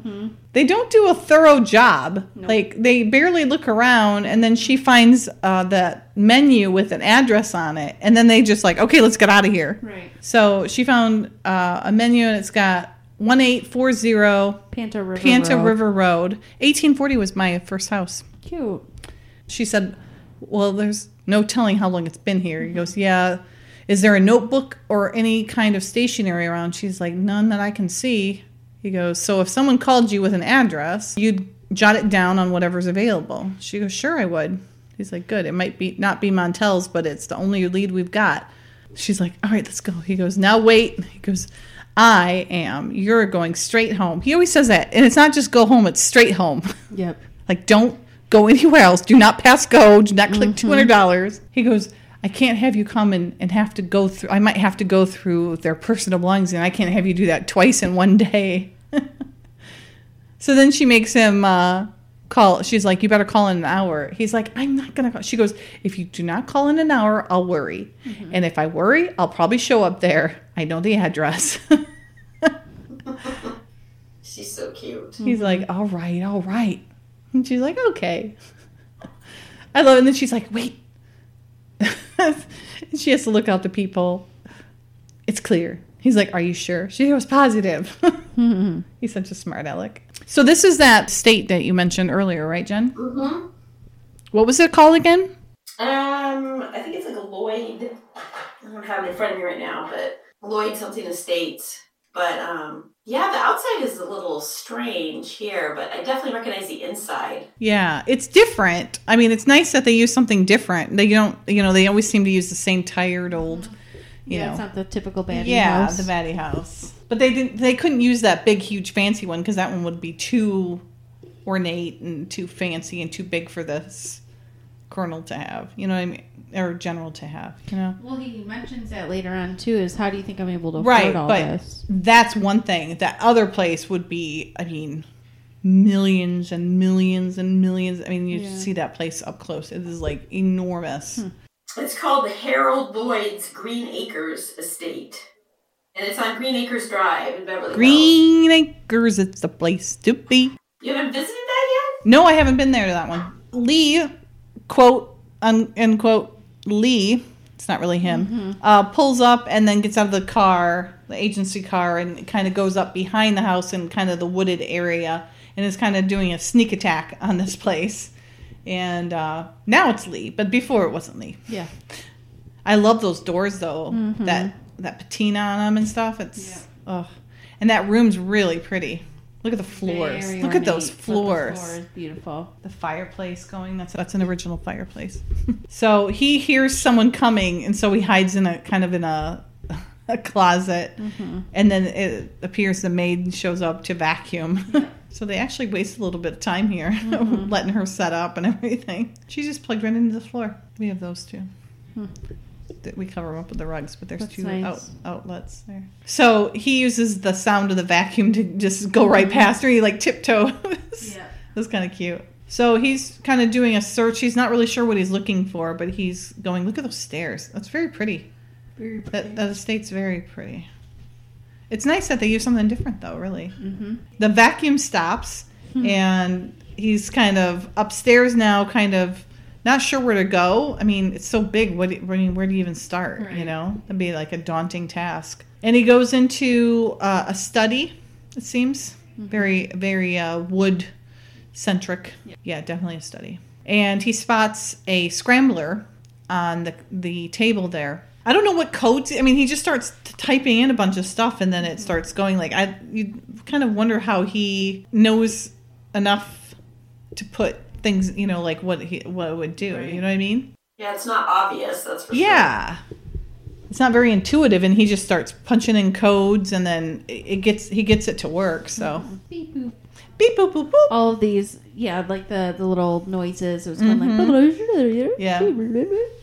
They don't do a thorough job. Like they barely look around, and then she finds uh, the menu with an address on it, and then they just like, okay, let's get out of here. Right. So she found uh, a menu, and it's got one eight four zero Panta River. Panta Road. River Road. Eighteen forty was my first house. Cute. She said, Well, there's no telling how long it's been here. He goes, Yeah. Is there a notebook or any kind of stationery around? She's like, None that I can see. He goes, So if someone called you with an address, you'd jot it down on whatever's available. She goes, Sure, I would. He's like, Good. It might be not be Montel's, but it's the only lead we've got. She's like, All right, let's go. He goes, Now wait. He goes, I am. You're going straight home. He always says that. And it's not just go home, it's straight home. Yep. Like, don't go anywhere else. Do not pass go. Do not click mm-hmm. two hundred dollars. He goes, I can't have you come and, and have to go through. I might have to go through their personal belongings, and I can't have you do that twice in one day. so then she makes him uh, call. She's like, you better call in an hour. He's like, I'm not gonna call. She goes, if you do not call in an hour, I'll worry, and if I worry, I'll probably show up there. I know the address. She's so cute. He's like, all right, all right. And she's like, okay. I love it. And then she's like, wait. she has to look out to people. It's clear. He's like, are you sure? She was positive. He's such a smart aleck. So this is that state that you mentioned earlier, right, Jen? Mm-hmm. What was it called again? Um, I think it's like a Lloyd. I don't have it in front of me right now, but Lloyd something estates. But um, yeah, the outside is a little strange here, but I definitely recognize the inside. Yeah, it's different. I mean, it's nice that they use something different. They don't, you know, they always seem to use the same tired old, you yeah, know. it's not the typical baddie yeah, house. the Batty House. But they didn't. They couldn't use that big, huge, fancy one because that one would be too ornate and too fancy and too big for this colonel to have. You know what I mean? Or general to have. You know. Well, he mentions that later on too. Is how do you think I'm able to afford Right, all but this? that's one thing. That other place would be. I mean. Millions and millions and millions. I mean, you Yeah. see that place up close. It is like enormous. Hmm. It's called the Harold Lloyd's Green Acres Estate. And it's on Green Acres Drive in Beverly Hills. Green Acres, it's the place to be. You haven't visited that yet? No, I haven't been there to that one. Lee, quote, un, end quote, Lee, it's not really him, uh, pulls up and then gets out of the car, the agency car, and kind of goes up behind the house in kind of the wooded area and is kind of doing a sneak attack on this place. And uh, now it's Lee, but before it wasn't Lee. Yeah. I love those doors though. That that patina on them and stuff. It's ugh. And that room's really pretty. Look at the floors. Look at those floors. The floor is beautiful. The fireplace going. That's that's an original fireplace. so he hears someone coming, and so he hides in a kind of in a a closet, mm-hmm. and then it appears the maid shows up to vacuum. so they actually waste a little bit of time here, mm-hmm. letting her set up and everything. She just plugged right into the floor. We have those two. That hmm. We cover them up with the rugs, but there's That's two nice. out, outlets there. So he uses the sound of the vacuum to just go right past her. He like tiptoes. Yeah. That's kind of cute. So he's kind of doing a search. He's not really sure what he's looking for, but he's going, look at those stairs. That's very pretty. Very That, that estate's very pretty. It's nice that they use something different, though, really. Mm-hmm. The vacuum stops, and he's kind of upstairs now, kind of not sure where to go. I mean, it's so big. What, I mean, where do you even start? You know, that'd be like a daunting task. And he goes into uh, a study, it seems. Very, very uh, wood centric. Yeah. definitely a study. And he spots a scrambler on the the table there. I don't know what codes. I mean, he just starts typing in a bunch of stuff, and then it starts going like I. You kind of wonder how he knows enough to put things. You know, like what he what it would do. You know what I mean? Yeah, it's not obvious, that's for sure. Yeah. It's not very intuitive, and he just starts punching in codes, and then it it gets he gets it to work. So Beep boop. beep boop boop boop. All of these, yeah, like the the little noises. It was going Mm-hmm. like Yeah.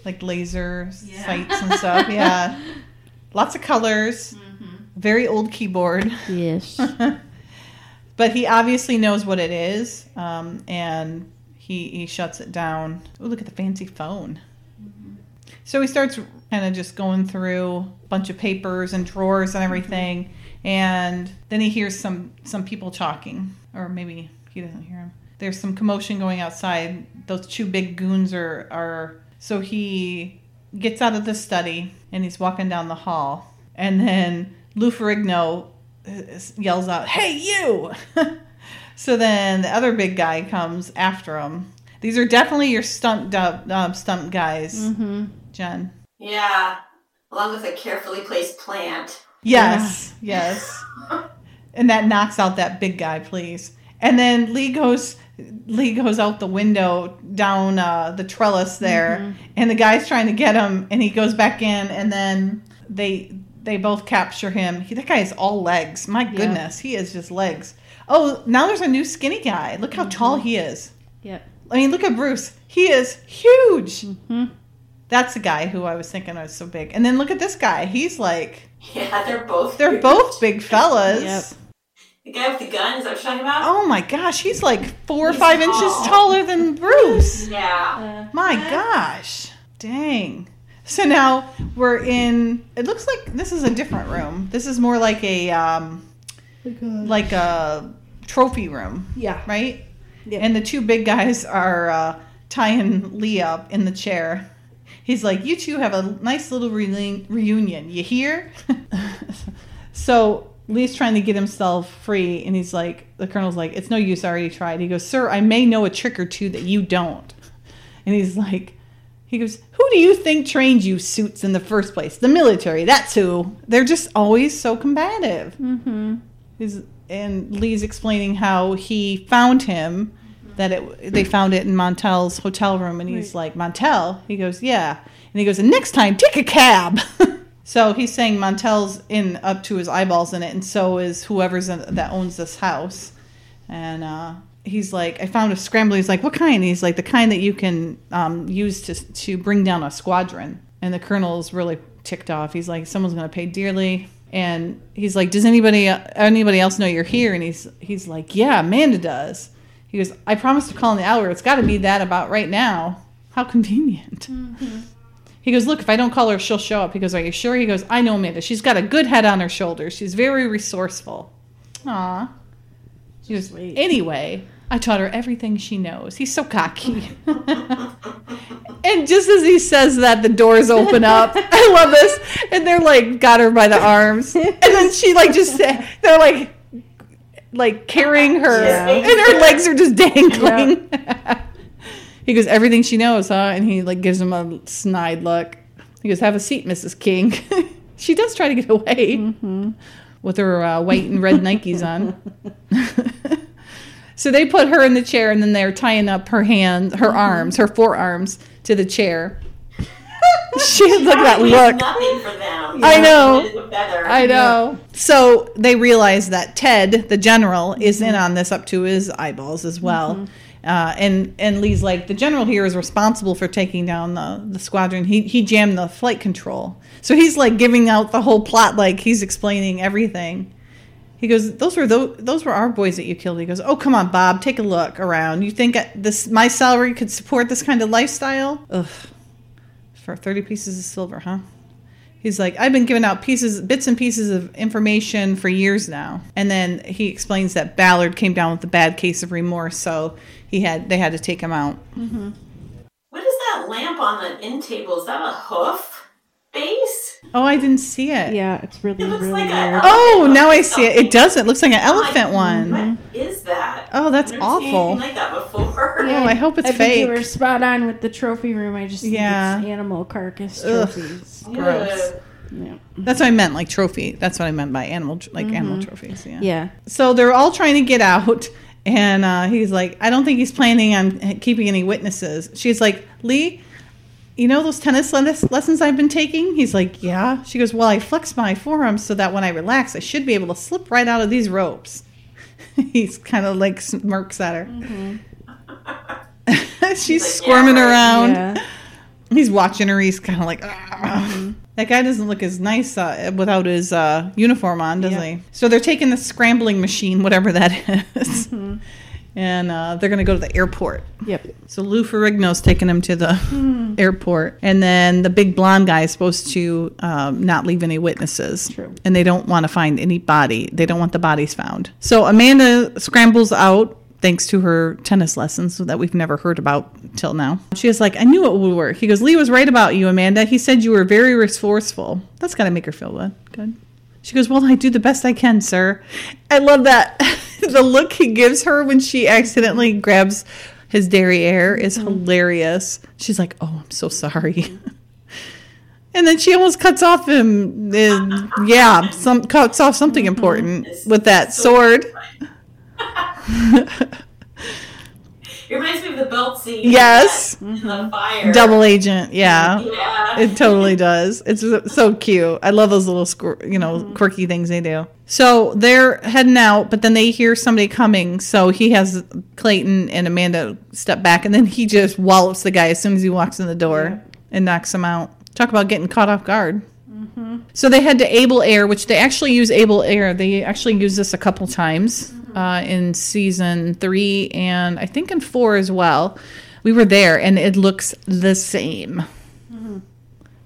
like laser sights and stuff. Yeah, lots of colors. Very old keyboard, Yes. but he obviously knows what it is, um, and he he shuts it down. Oh, look at the fancy phone. So he starts kind of just going through a bunch of papers and drawers and everything, and then he hears some some people talking, or maybe he doesn't hear him. There's some commotion going outside. Those two big goons are are so he gets out of the study and he's walking down the hall, and then Lou Ferrigno uh, yells out, "Hey you!" so then the other big guy comes after him. These are definitely your stunt uh, stunt guys, Mm-hmm. Jen. Yeah. Along with a carefully placed plant. Yes, yes. And that knocks out that big guy, please. And then Lee goes Lee goes out the window down uh, the trellis there, and the guy's trying to get him, and he goes back in, and then they they both capture him. He, that guy is all legs. My goodness, he is just legs. Oh, now there's a new skinny guy. Look how tall mm-hmm. he is. Yep. I mean, look at Bruce. He is huge. Mm-hmm. That's the guy who I was thinking was so big. And then look at this guy. He's like Yeah, they're both. they're huge. both big fellas. Yep. The guy with the gun, is that what you're talking about? Oh my gosh, he's like four or five tall. inches taller than Bruce. Yeah. Uh, my uh. gosh. Dang. So now we're in it looks like this is a different room. This is more like a um like a trophy room, Yeah. right? Yeah. And the two big guys are uh, tying Lee up in the chair. He's like, "You two have a nice little reuni- reunion. You hear?" so Lee's trying to get himself free, and he's like, "The colonel's like, it's no use. I already tried." He goes, "Sir, I may know a trick or two that you don't." And he's like, he goes, "Who do you think trained you suits in the first place? The military. That's who." They're just always so combative. Mm-hmm. Is and Lee's explaining how he found him. That it they found it in Montel's hotel room, and he's like, "Montel." He goes, "Yeah," and he goes, "And next time, take a cab." so he's saying Montel's in up to his eyeballs in it, and so is whoever's in, that owns this house. And uh, he's like, "I found a scrambler." He's like, "What kind?" He's like, "The kind that you can um, use to to bring down a squadron." And the colonel's really ticked off. He's like, "Someone's going to pay dearly." And he's like, "Does anybody anybody else know you're here?" And he's he's like, "Yeah, Amanda does." He goes, "I promised to call in the hour. It's got to be that about right now. How convenient." Mm-hmm. He goes, "Look, if I don't call her, she'll show up." He goes, "Are you sure?" He goes, "I know Amanda. She's got a good head on her shoulders. She's very resourceful." Aw. He goes, Sweet. "Anyway, I taught her everything she knows." He's so cocky. and just as he says that, the doors open up. I love this. And they're like, got her by the arms. And then she like just, they're like, like carrying her, Yeah. and her legs are just dangling. he goes, everything she knows, huh? And he like gives him a snide look. He goes, have a seat, Mrs. King. she does try to get away with her uh, white and red Nikes on. so they put her in the chair, and then they're tying up her hands, her arms, her forearms to the chair. she look at that look. Nothing for them. I know. It is a feather. I know. So they realize that Ted, the general, is in on this up to his eyeballs as well. Uh, and and Lee's like the general here is responsible for taking down the, the squadron. He he jammed the flight control, so he's like giving out the whole plot, like he's explaining everything. He goes, "Those were those, those were our boys that you killed." He goes, "Oh come on, Bob, take a look around. You think this my salary could support this kind of lifestyle? Ugh, for thirty pieces of silver, huh?" He's like, I've been giving out pieces, bits and pieces of information for years now. And then he explains that Ballard came down with a bad case of remorse, so he had they had to take him out. Mm-hmm. What is that lamp on the end table? Is that a hoof base? Oh, I didn't see it. Yeah, it's really, It looks really like a- weird. Oh, now I see it. It does. It looks like an elephant hmm, one. What is that? Oh, that's I've never seen awful. anything like that before. Oh, I hope it's I think you fake. were spot on with the trophy room. I just think Yeah. it's animal carcass Ugh. trophies. Gross. Ugh. Yeah. That's what I meant, like trophy. That's what I meant by animal, like animal mm-hmm. trophies. Yeah. Yeah. So they're all trying to get out, and uh, he's like, I don't think he's planning on uh, keeping any witnesses. She's like, Lee, you know those tennis lessons I've been taking? He's like, Yeah. She goes, Well, I flex my forearms so that when I relax, I should be able to slip right out of these ropes. he's kind of like smirks at her. She's like, squirming "Yeah, around. Yeah. He's watching her. He's kind of like, "Ugh." that guy doesn't look as nice uh, without his uh, uniform on, does Yeah. he? So they're taking the scrambling machine, whatever that is. And uh, they're going to go to the airport. Yep. So Lou Ferrigno's taking him to the airport, and then the big blonde guy is supposed to um, not leave any witnesses. True. And they don't want to find any body. They don't want the bodies found. So Amanda scrambles out. Thanks to her tennis lessons that we've never heard about till now. She was like, I knew it would work. He goes, Lee was right about you, Amanda. He said you were very resourceful. That's got to make her feel good. Good. She goes, Well, I do the best I can, sir. I love that. the look he gives her when she accidentally grabs his derriere is mm-hmm. hilarious. She's like, Oh, I'm so sorry. And then she almost cuts off him. And yeah, some cuts off something mm-hmm. important with that sword. It reminds me of the belt scene. Yes. in The mm-hmm. fire. Double agent, yeah. Yeah. It totally does. It's so- so cute. I love those little, squir- you know, mm-hmm. quirky things they do. So they're heading out, but then they hear somebody coming. So he has Clayton and Amanda step back, and then he just wallops the guy as soon as he walks in the door and knocks him out. Talk about getting caught off guard. Mm-hmm. So they head to Able Air, which they actually use Able Air. They actually use this a couple times uh, in season three and I think in four as well. We were there, and it looks the same.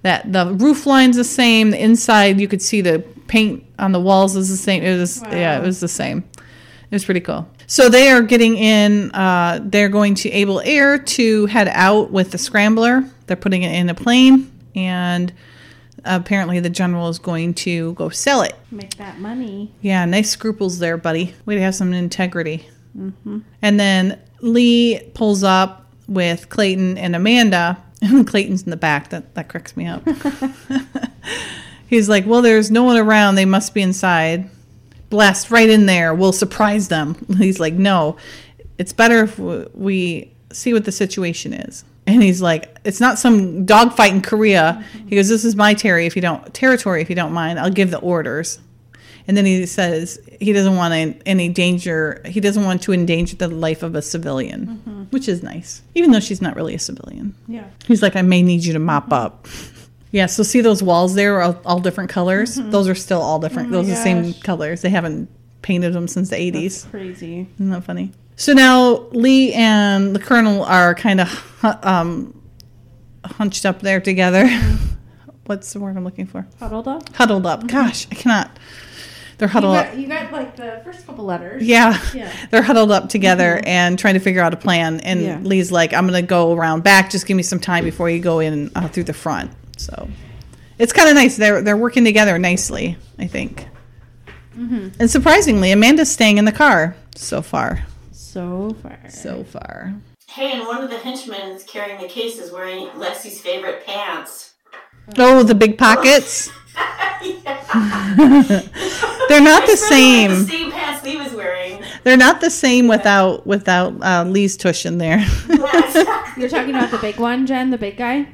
That the roof line's the same. The inside, you could see the paint on the walls is the same. It was yeah, it was the same. It was pretty cool. So they are getting in. Uh, they're going to Able Air to head out with the scrambler. They're putting it in a plane, and apparently the general is going to go sell it. Make that money. Yeah, nice scruples there, buddy. Way to have some integrity. Mm-hmm. And then Lee pulls up with Clayton and Amanda, and Clayton's in the back. That that cracks me up. He's like, "Well, there's no one around. They must be inside. Blast right in there. We'll surprise them." He's like, "No, it's better if we see what the situation is." And he's like, "It's not some dogfight in Korea." He goes, "This is my territory. If you don't territory, if you don't mind, I'll give the orders." And then he says he doesn't want any- danger. He doesn't want to endanger the life of a civilian, which is nice, even though she's not really a civilian. Yeah. He's like, I may need you to mop up. Yeah, so see those walls there are all, all different colors? Those are still all different. those are the same colors. They haven't painted them since the 80s. Crazy. Isn't that funny? So now Lee and the Colonel are kind of um, hunched up there together. What's the word I'm looking for? Huddled up. Huddled up. Gosh, I cannot. They're You huddled up. you got like the first couple letters. Yeah. Yeah. They're huddled up together and trying to figure out a plan. And Yeah. Lee's like, I'm going to go around back. Just give me some time before you go in uh, through the front. So it's kind of nice. They're, they're working together nicely, I think. And surprisingly, Amanda's staying in the car so far. So far. So far. Hey, and one of the henchmen is carrying the case is wearing Lexi's favorite pants. Oh, the big pockets. They're not the It's like same. The same pants Lee was wearing. They're not the same without without uh, Lee's tush in there. You're talking about the big one, Jen, the big guy?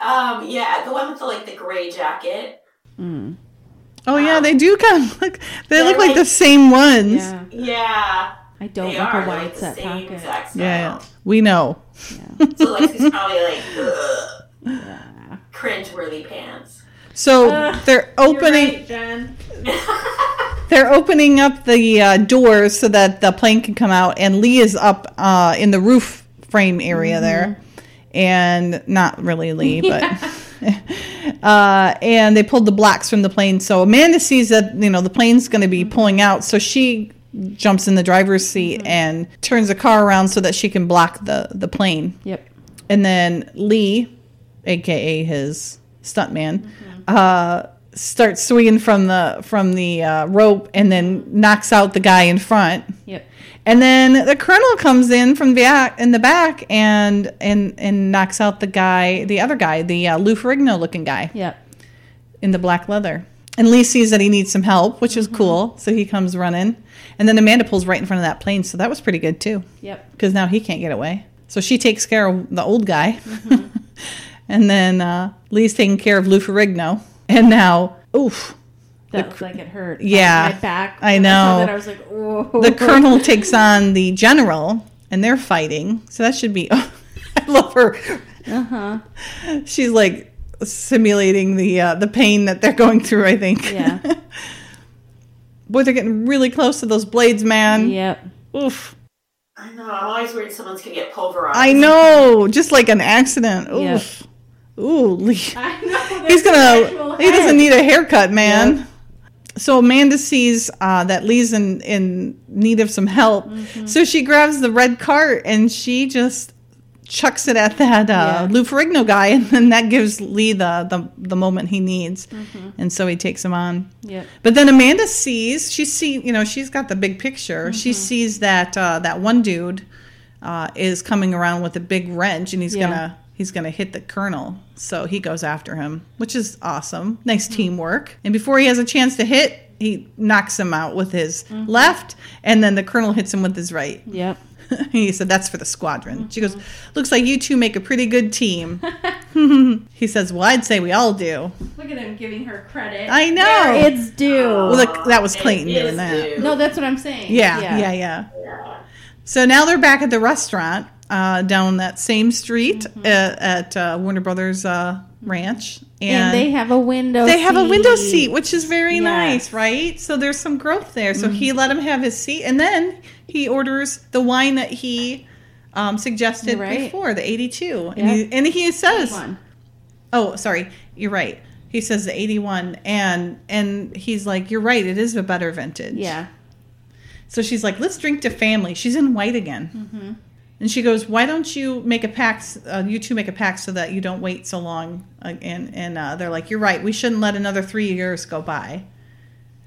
um, yeah, the one with the like the gray jacket. oh yeah, they do kind of look. They look like, like- the same ones. Yeah. Yeah, I don't they like are a They're, wide like the set same pocket. exact style. Yeah, we know. So Lexi's probably like Ugh. cringe-worthy pants. So they're opening. Right, Jen. They're opening up the uh, doors so that the plane can come out, and Lee is up uh, in the roof frame area there, and not really Lee, but. Uh, and they pulled the blocks from the plane. So Amanda sees that you know the plane's going to be pulling out, so she jumps in the driver's seat and turns the car around so that she can block the the plane. Yep. And then Lee, aka his stuntman, uh, starts swinging from the from the uh, rope and then knocks out the guy in front. Yep. And then the colonel comes in from the back in the back and and and knocks out the guy, the other guy, the uh, Lou Ferrigno looking guy Yep. in the black leather. And Lee sees that he needs some help, which is cool. So he comes running. And then Amanda pulls right in front of that plane. So that was pretty good too Yep. because now he can't get away. So she takes care of the old guy, and then uh, Lee's taking care of Lou Ferrigno, and now, oof, That was like it hurt. Yeah, My back. I know. that, I was like, oh. the colonel takes on the general, and they're fighting. So that should be. Oh, I love her. Uh huh. She's like simulating the uh, the pain that they're going through. I think. Yeah. Boy, they're getting really close to those blades, man. Yep. Oof. I know. I'm always worried someone's gonna get pulverized. I know, just like an accident. Oof. Ooh, Lee. I know. He's there's an actual gonna. He doesn't need a haircut, man. So Amanda sees uh, that Lee's in in need of some help, Mm-hmm. so she grabs the red cart and she just chucks it at that uh, Yeah. Lou Ferrigno guy, and then that gives Lee the the, the moment he needs, Mm-hmm. and so he takes him on. Yep. But then Amanda sees she see you know she's got the big picture. She Mm-hmm. sees that uh, that one dude uh, is coming around with a big wrench and he's Yeah. gonna he's gonna hit the colonel. So he goes after him, which is awesome. Nice Mm-hmm. teamwork. And before he has a chance to hit, he knocks him out with his Mm-hmm. left, and then the colonel hits him with his right. Yep. he said, "That's for the squadron." She goes, Mm-hmm. "Looks like you two make a pretty good team." he says, "Well, I'd say we all do." Look at him giving her credit. I know. Where it's due. Well, look, that was Clayton It doing is that. due. no, that's what I'm saying. Yeah, yeah, yeah, So now they're back at the restaurant uh, down that same street Mm-hmm. uh, at uh, Warner Brothers uh, Ranch, And, they have a window. they have a window seat. seat, which is very Yes. nice, right? So there's some growth there. So he let him have his seat, and then he orders the wine that he um, suggested right. before, the 82, and, he, and he says, One. "Oh, sorry, you're right." He says the 81, and and he's like, "You're right. It is a better vintage." Yeah. So she's like, let's drink to family. She's in white again. Mm-hmm. And she goes, why don't you make a pact? Uh, you two make a pact so that you don't wait so long. Uh, and and uh, they're like, you're right. We shouldn't let another three years go by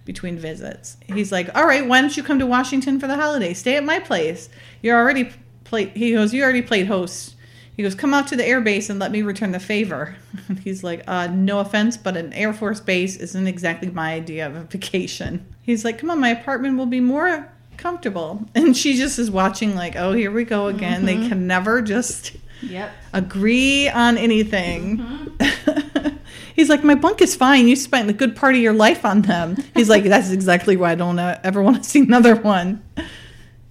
between visits. He's like, all right, why don't you come to Washington for the holiday? Stay at my place. You're already played. He goes, you already played host. He goes, come out to the air base and let me return the favor. And he's like, uh, no offense, but an Air Force base isn't exactly my idea of a vacation. He's like, come on, my apartment will be more comfortable. And she just is watching, like, oh, here we go again. They can never just Yep. agree on anything. He's like, my bunk is fine. You spent a good part of your life on them. He's like, that's exactly why I don't ever want to see another one.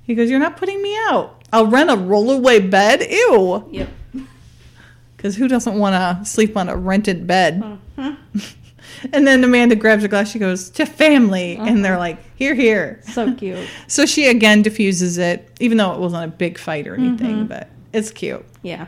He goes, you're not putting me out. I'll rent a rollaway bed. Ew. Yep. Because who doesn't want to sleep on a rented bed? Uh-huh. and then Amanda grabs a glass. She goes, to family. And they're uh-huh. like, here, here. So cute. So she again diffuses it, even though it wasn't a big fight or anything, mm-hmm. but it's cute. Yeah.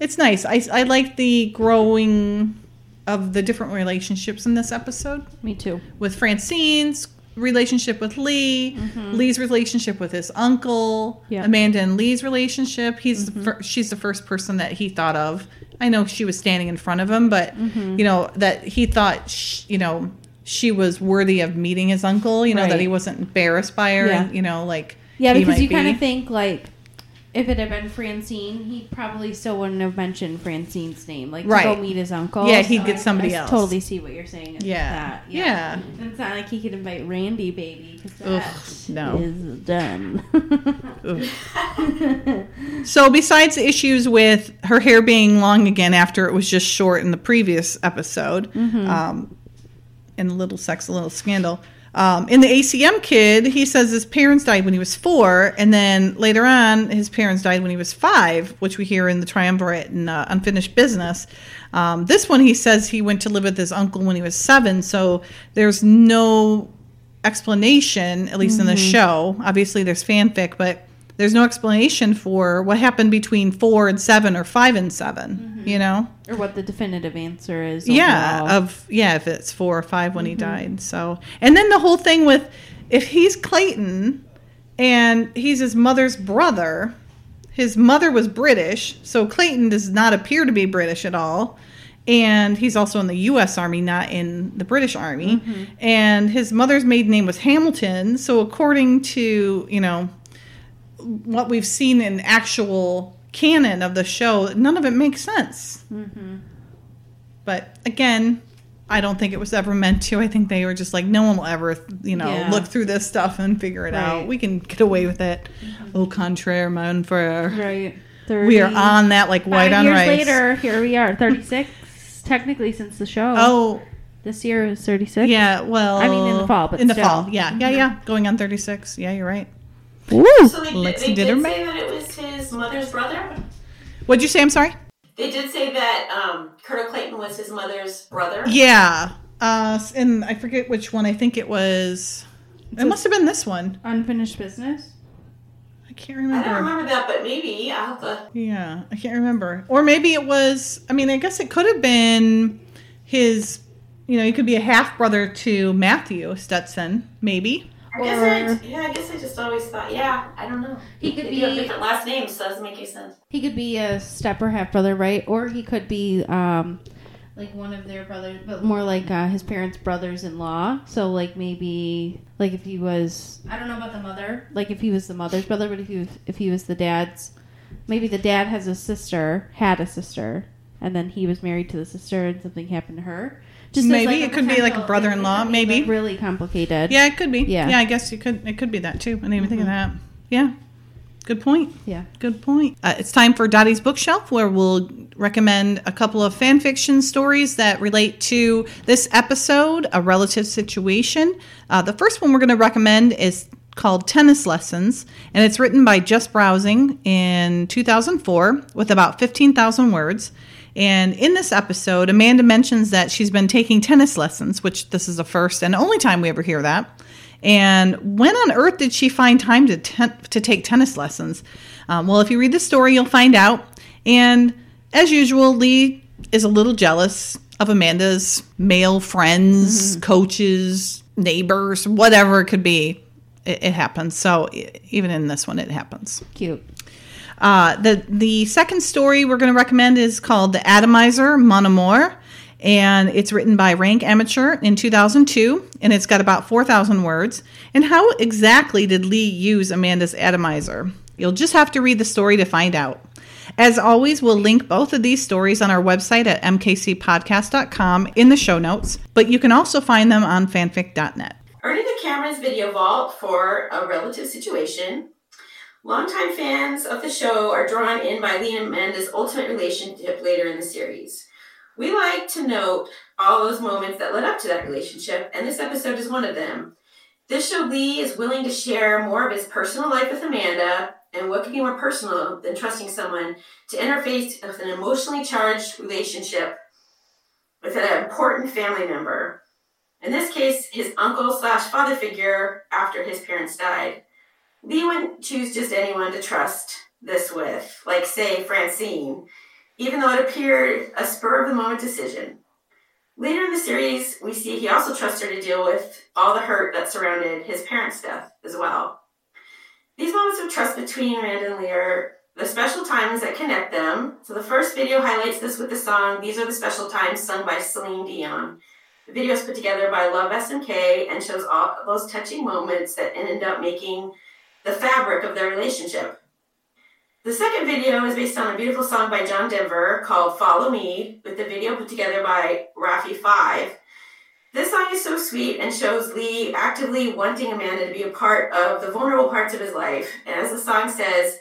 It's nice. I, I like the growing of the different relationships in this episode Me too. with Francine's relationship with Lee, mm-hmm. Lee's relationship with his uncle, Yeah. Amanda and Lee's relationship. He's the mm-hmm. fir- she's the first person that he thought of. I know she was standing in front of him, but mm-hmm. you know that he thought sh- you know she was worthy of meeting his uncle. You know that he wasn't embarrassed by her. Yeah. And, you know, like Yeah, because you kind of think like if it had been Francine, he probably still wouldn't have mentioned Francine's name. Like to go meet his uncle. Yeah, he'd get I- somebody I else. Totally see what you're saying. Yeah. that. Yeah. And it's not like he could invite Randy, baby, because Ugh, that is no. done. So, besides the issues with her hair being long again after it was just short in the previous episode, Mm-hmm. um, and a little sex, a little scandal. Um, in the ACM kid, he says his parents died when he was four, and then later on, his parents died when he was five, which we hear in the triumvirate and uh, unfinished business. Um, this one, he says he went to live with his uncle when he was seven, so there's no explanation, at least in the show. Obviously, there's fanfic, but there's no explanation for what happened between four and seven or five and 7 You know? or what the definitive answer is. Yeah, overall. of yeah, if it's four or five when he mm-hmm. died. So, and then the whole thing with if he's Clayton and he's his mother's brother, his mother was British, so Clayton does not appear to be British at all. And he's also in the U.S. Army, not in the British Army. Mm-hmm. And his mother's maiden name was Hamilton. So, according to you know what we've seen in actual canon of the show, none of it makes sense. Mm-hmm. But again, I don't think it was ever meant to. I think they were just like, no one will ever, you know, Yeah. look through this stuff and figure it out. We can get away with it. Mm-hmm. Au contraire, mon frere. right. We are on that like white on years rice. later, here we are, 36. technically, since the show. Oh, This year is 36. yeah. Well, I mean, in the fall, but in the fall, yeah, yeah, mm-hmm. yeah. Going on thirty six. Yeah, you're right. So they, Lexi they did did her say that it was his mother's brother. What'd you say? I'm sorry. They did say that um, Colonel Clayton was his mother's brother. Yeah. Uh, and I forget which one. I think it was. It must have been this one. Unfinished business. I can't remember. I don't remember. remember that, but maybe I'll have to. Yeah, I can't remember. Or maybe it was. I mean, I guess it could have been his. You know, he could be a half brother to Matthew Stetson, maybe. I guess I, yeah, I guess I just always thought, yeah, I don't know. He could They be- have different last names, so that doesn't make any sense. He could be a step or half brother, right? Or he could be um, like one of their brothers, but more like uh, his parents' brothers-in-law. So like maybe like if he was, I don't know about the mother, like if he was the mother's brother, but if he was, if he was the dad's, maybe the dad has a sister, had a sister, and then he was married to the sister, and something happened to her. Just Maybe like, it could be like a brother-in-law, maybe. really complicated. Yeah, it could be. Yeah. yeah. I guess you could. It could be that too. I didn't even think of that. Yeah, good point. yeah. Good point. Uh, it's time for Dottie's Bookshelf, where we'll recommend a couple of fan fiction stories that relate to this episode, a relative situation. Uh, the first one we're going to recommend is called Tennis Lessons, and it's written by Just Browsing in 2004 with about 15,000 words. And in this episode, Amanda mentions that she's been taking tennis lessons, which this is the first and only time we ever hear that. And when on earth did she find time to ten- to take tennis lessons? Um, well, if you read the story, you'll find out. And as usual, Lee is a little jealous of Amanda's male friends, coaches, neighbors, whatever it could be. It, it happens. So even in this one, it happens. Cute. Uh, the the second story we're going to recommend is called The Atomizer Mon Amour, and it's written by Rank Amateur in 2002, and it's got about 4,000 words. And how exactly did Lee use Amanda's atomizer? You'll just have to read the story to find out. As always, we'll link both of these stories on our website at mkcpodcast.com in the show notes, but you can also find them on fanfic.net. Earning the Cameron's video vault for a relative situation. Longtime fans of the show are drawn in by Lee and Amanda's ultimate relationship later in the series. We like to note all those moments that led up to that relationship, and this episode is one of them. This show, Lee is willing to share more of his personal life with Amanda, and what could be more personal than trusting someone to interface with an emotionally charged relationship with an important family member? In this case, his uncle slash father figure after his parents died. Lee wouldn't choose just anyone to trust this with, like, say, Francine, even though it appeared a spur of the moment decision. Later in the series, we see he also trusts her to deal with all the hurt that surrounded his parents' death as well. These moments of trust between Rand and Lee are the special times that connect them. So the first video highlights this with the song These Are the Special Times sung by Celine Dion. The video is put together by Love SMK and shows all those touching moments that end up making the fabric of their relationship. The second video is based on a beautiful song by John Denver called Follow Me, with the video put together by Rafi Five. This song is so sweet and shows Lee actively wanting Amanda to be a part of the vulnerable parts of his life. And as the song says,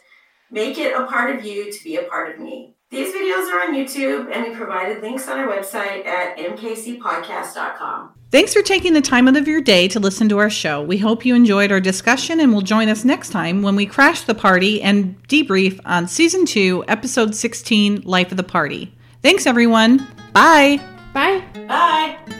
make it a part of you to be a part of me. These videos are on YouTube, and we provided links on our website at mkcpodcast.com. Thanks for taking the time out of your day to listen to our show. We hope you enjoyed our discussion and will join us next time when we crash the party and debrief on season 2, episode 16, Life of the Party. Thanks everyone. Bye. Bye. Bye!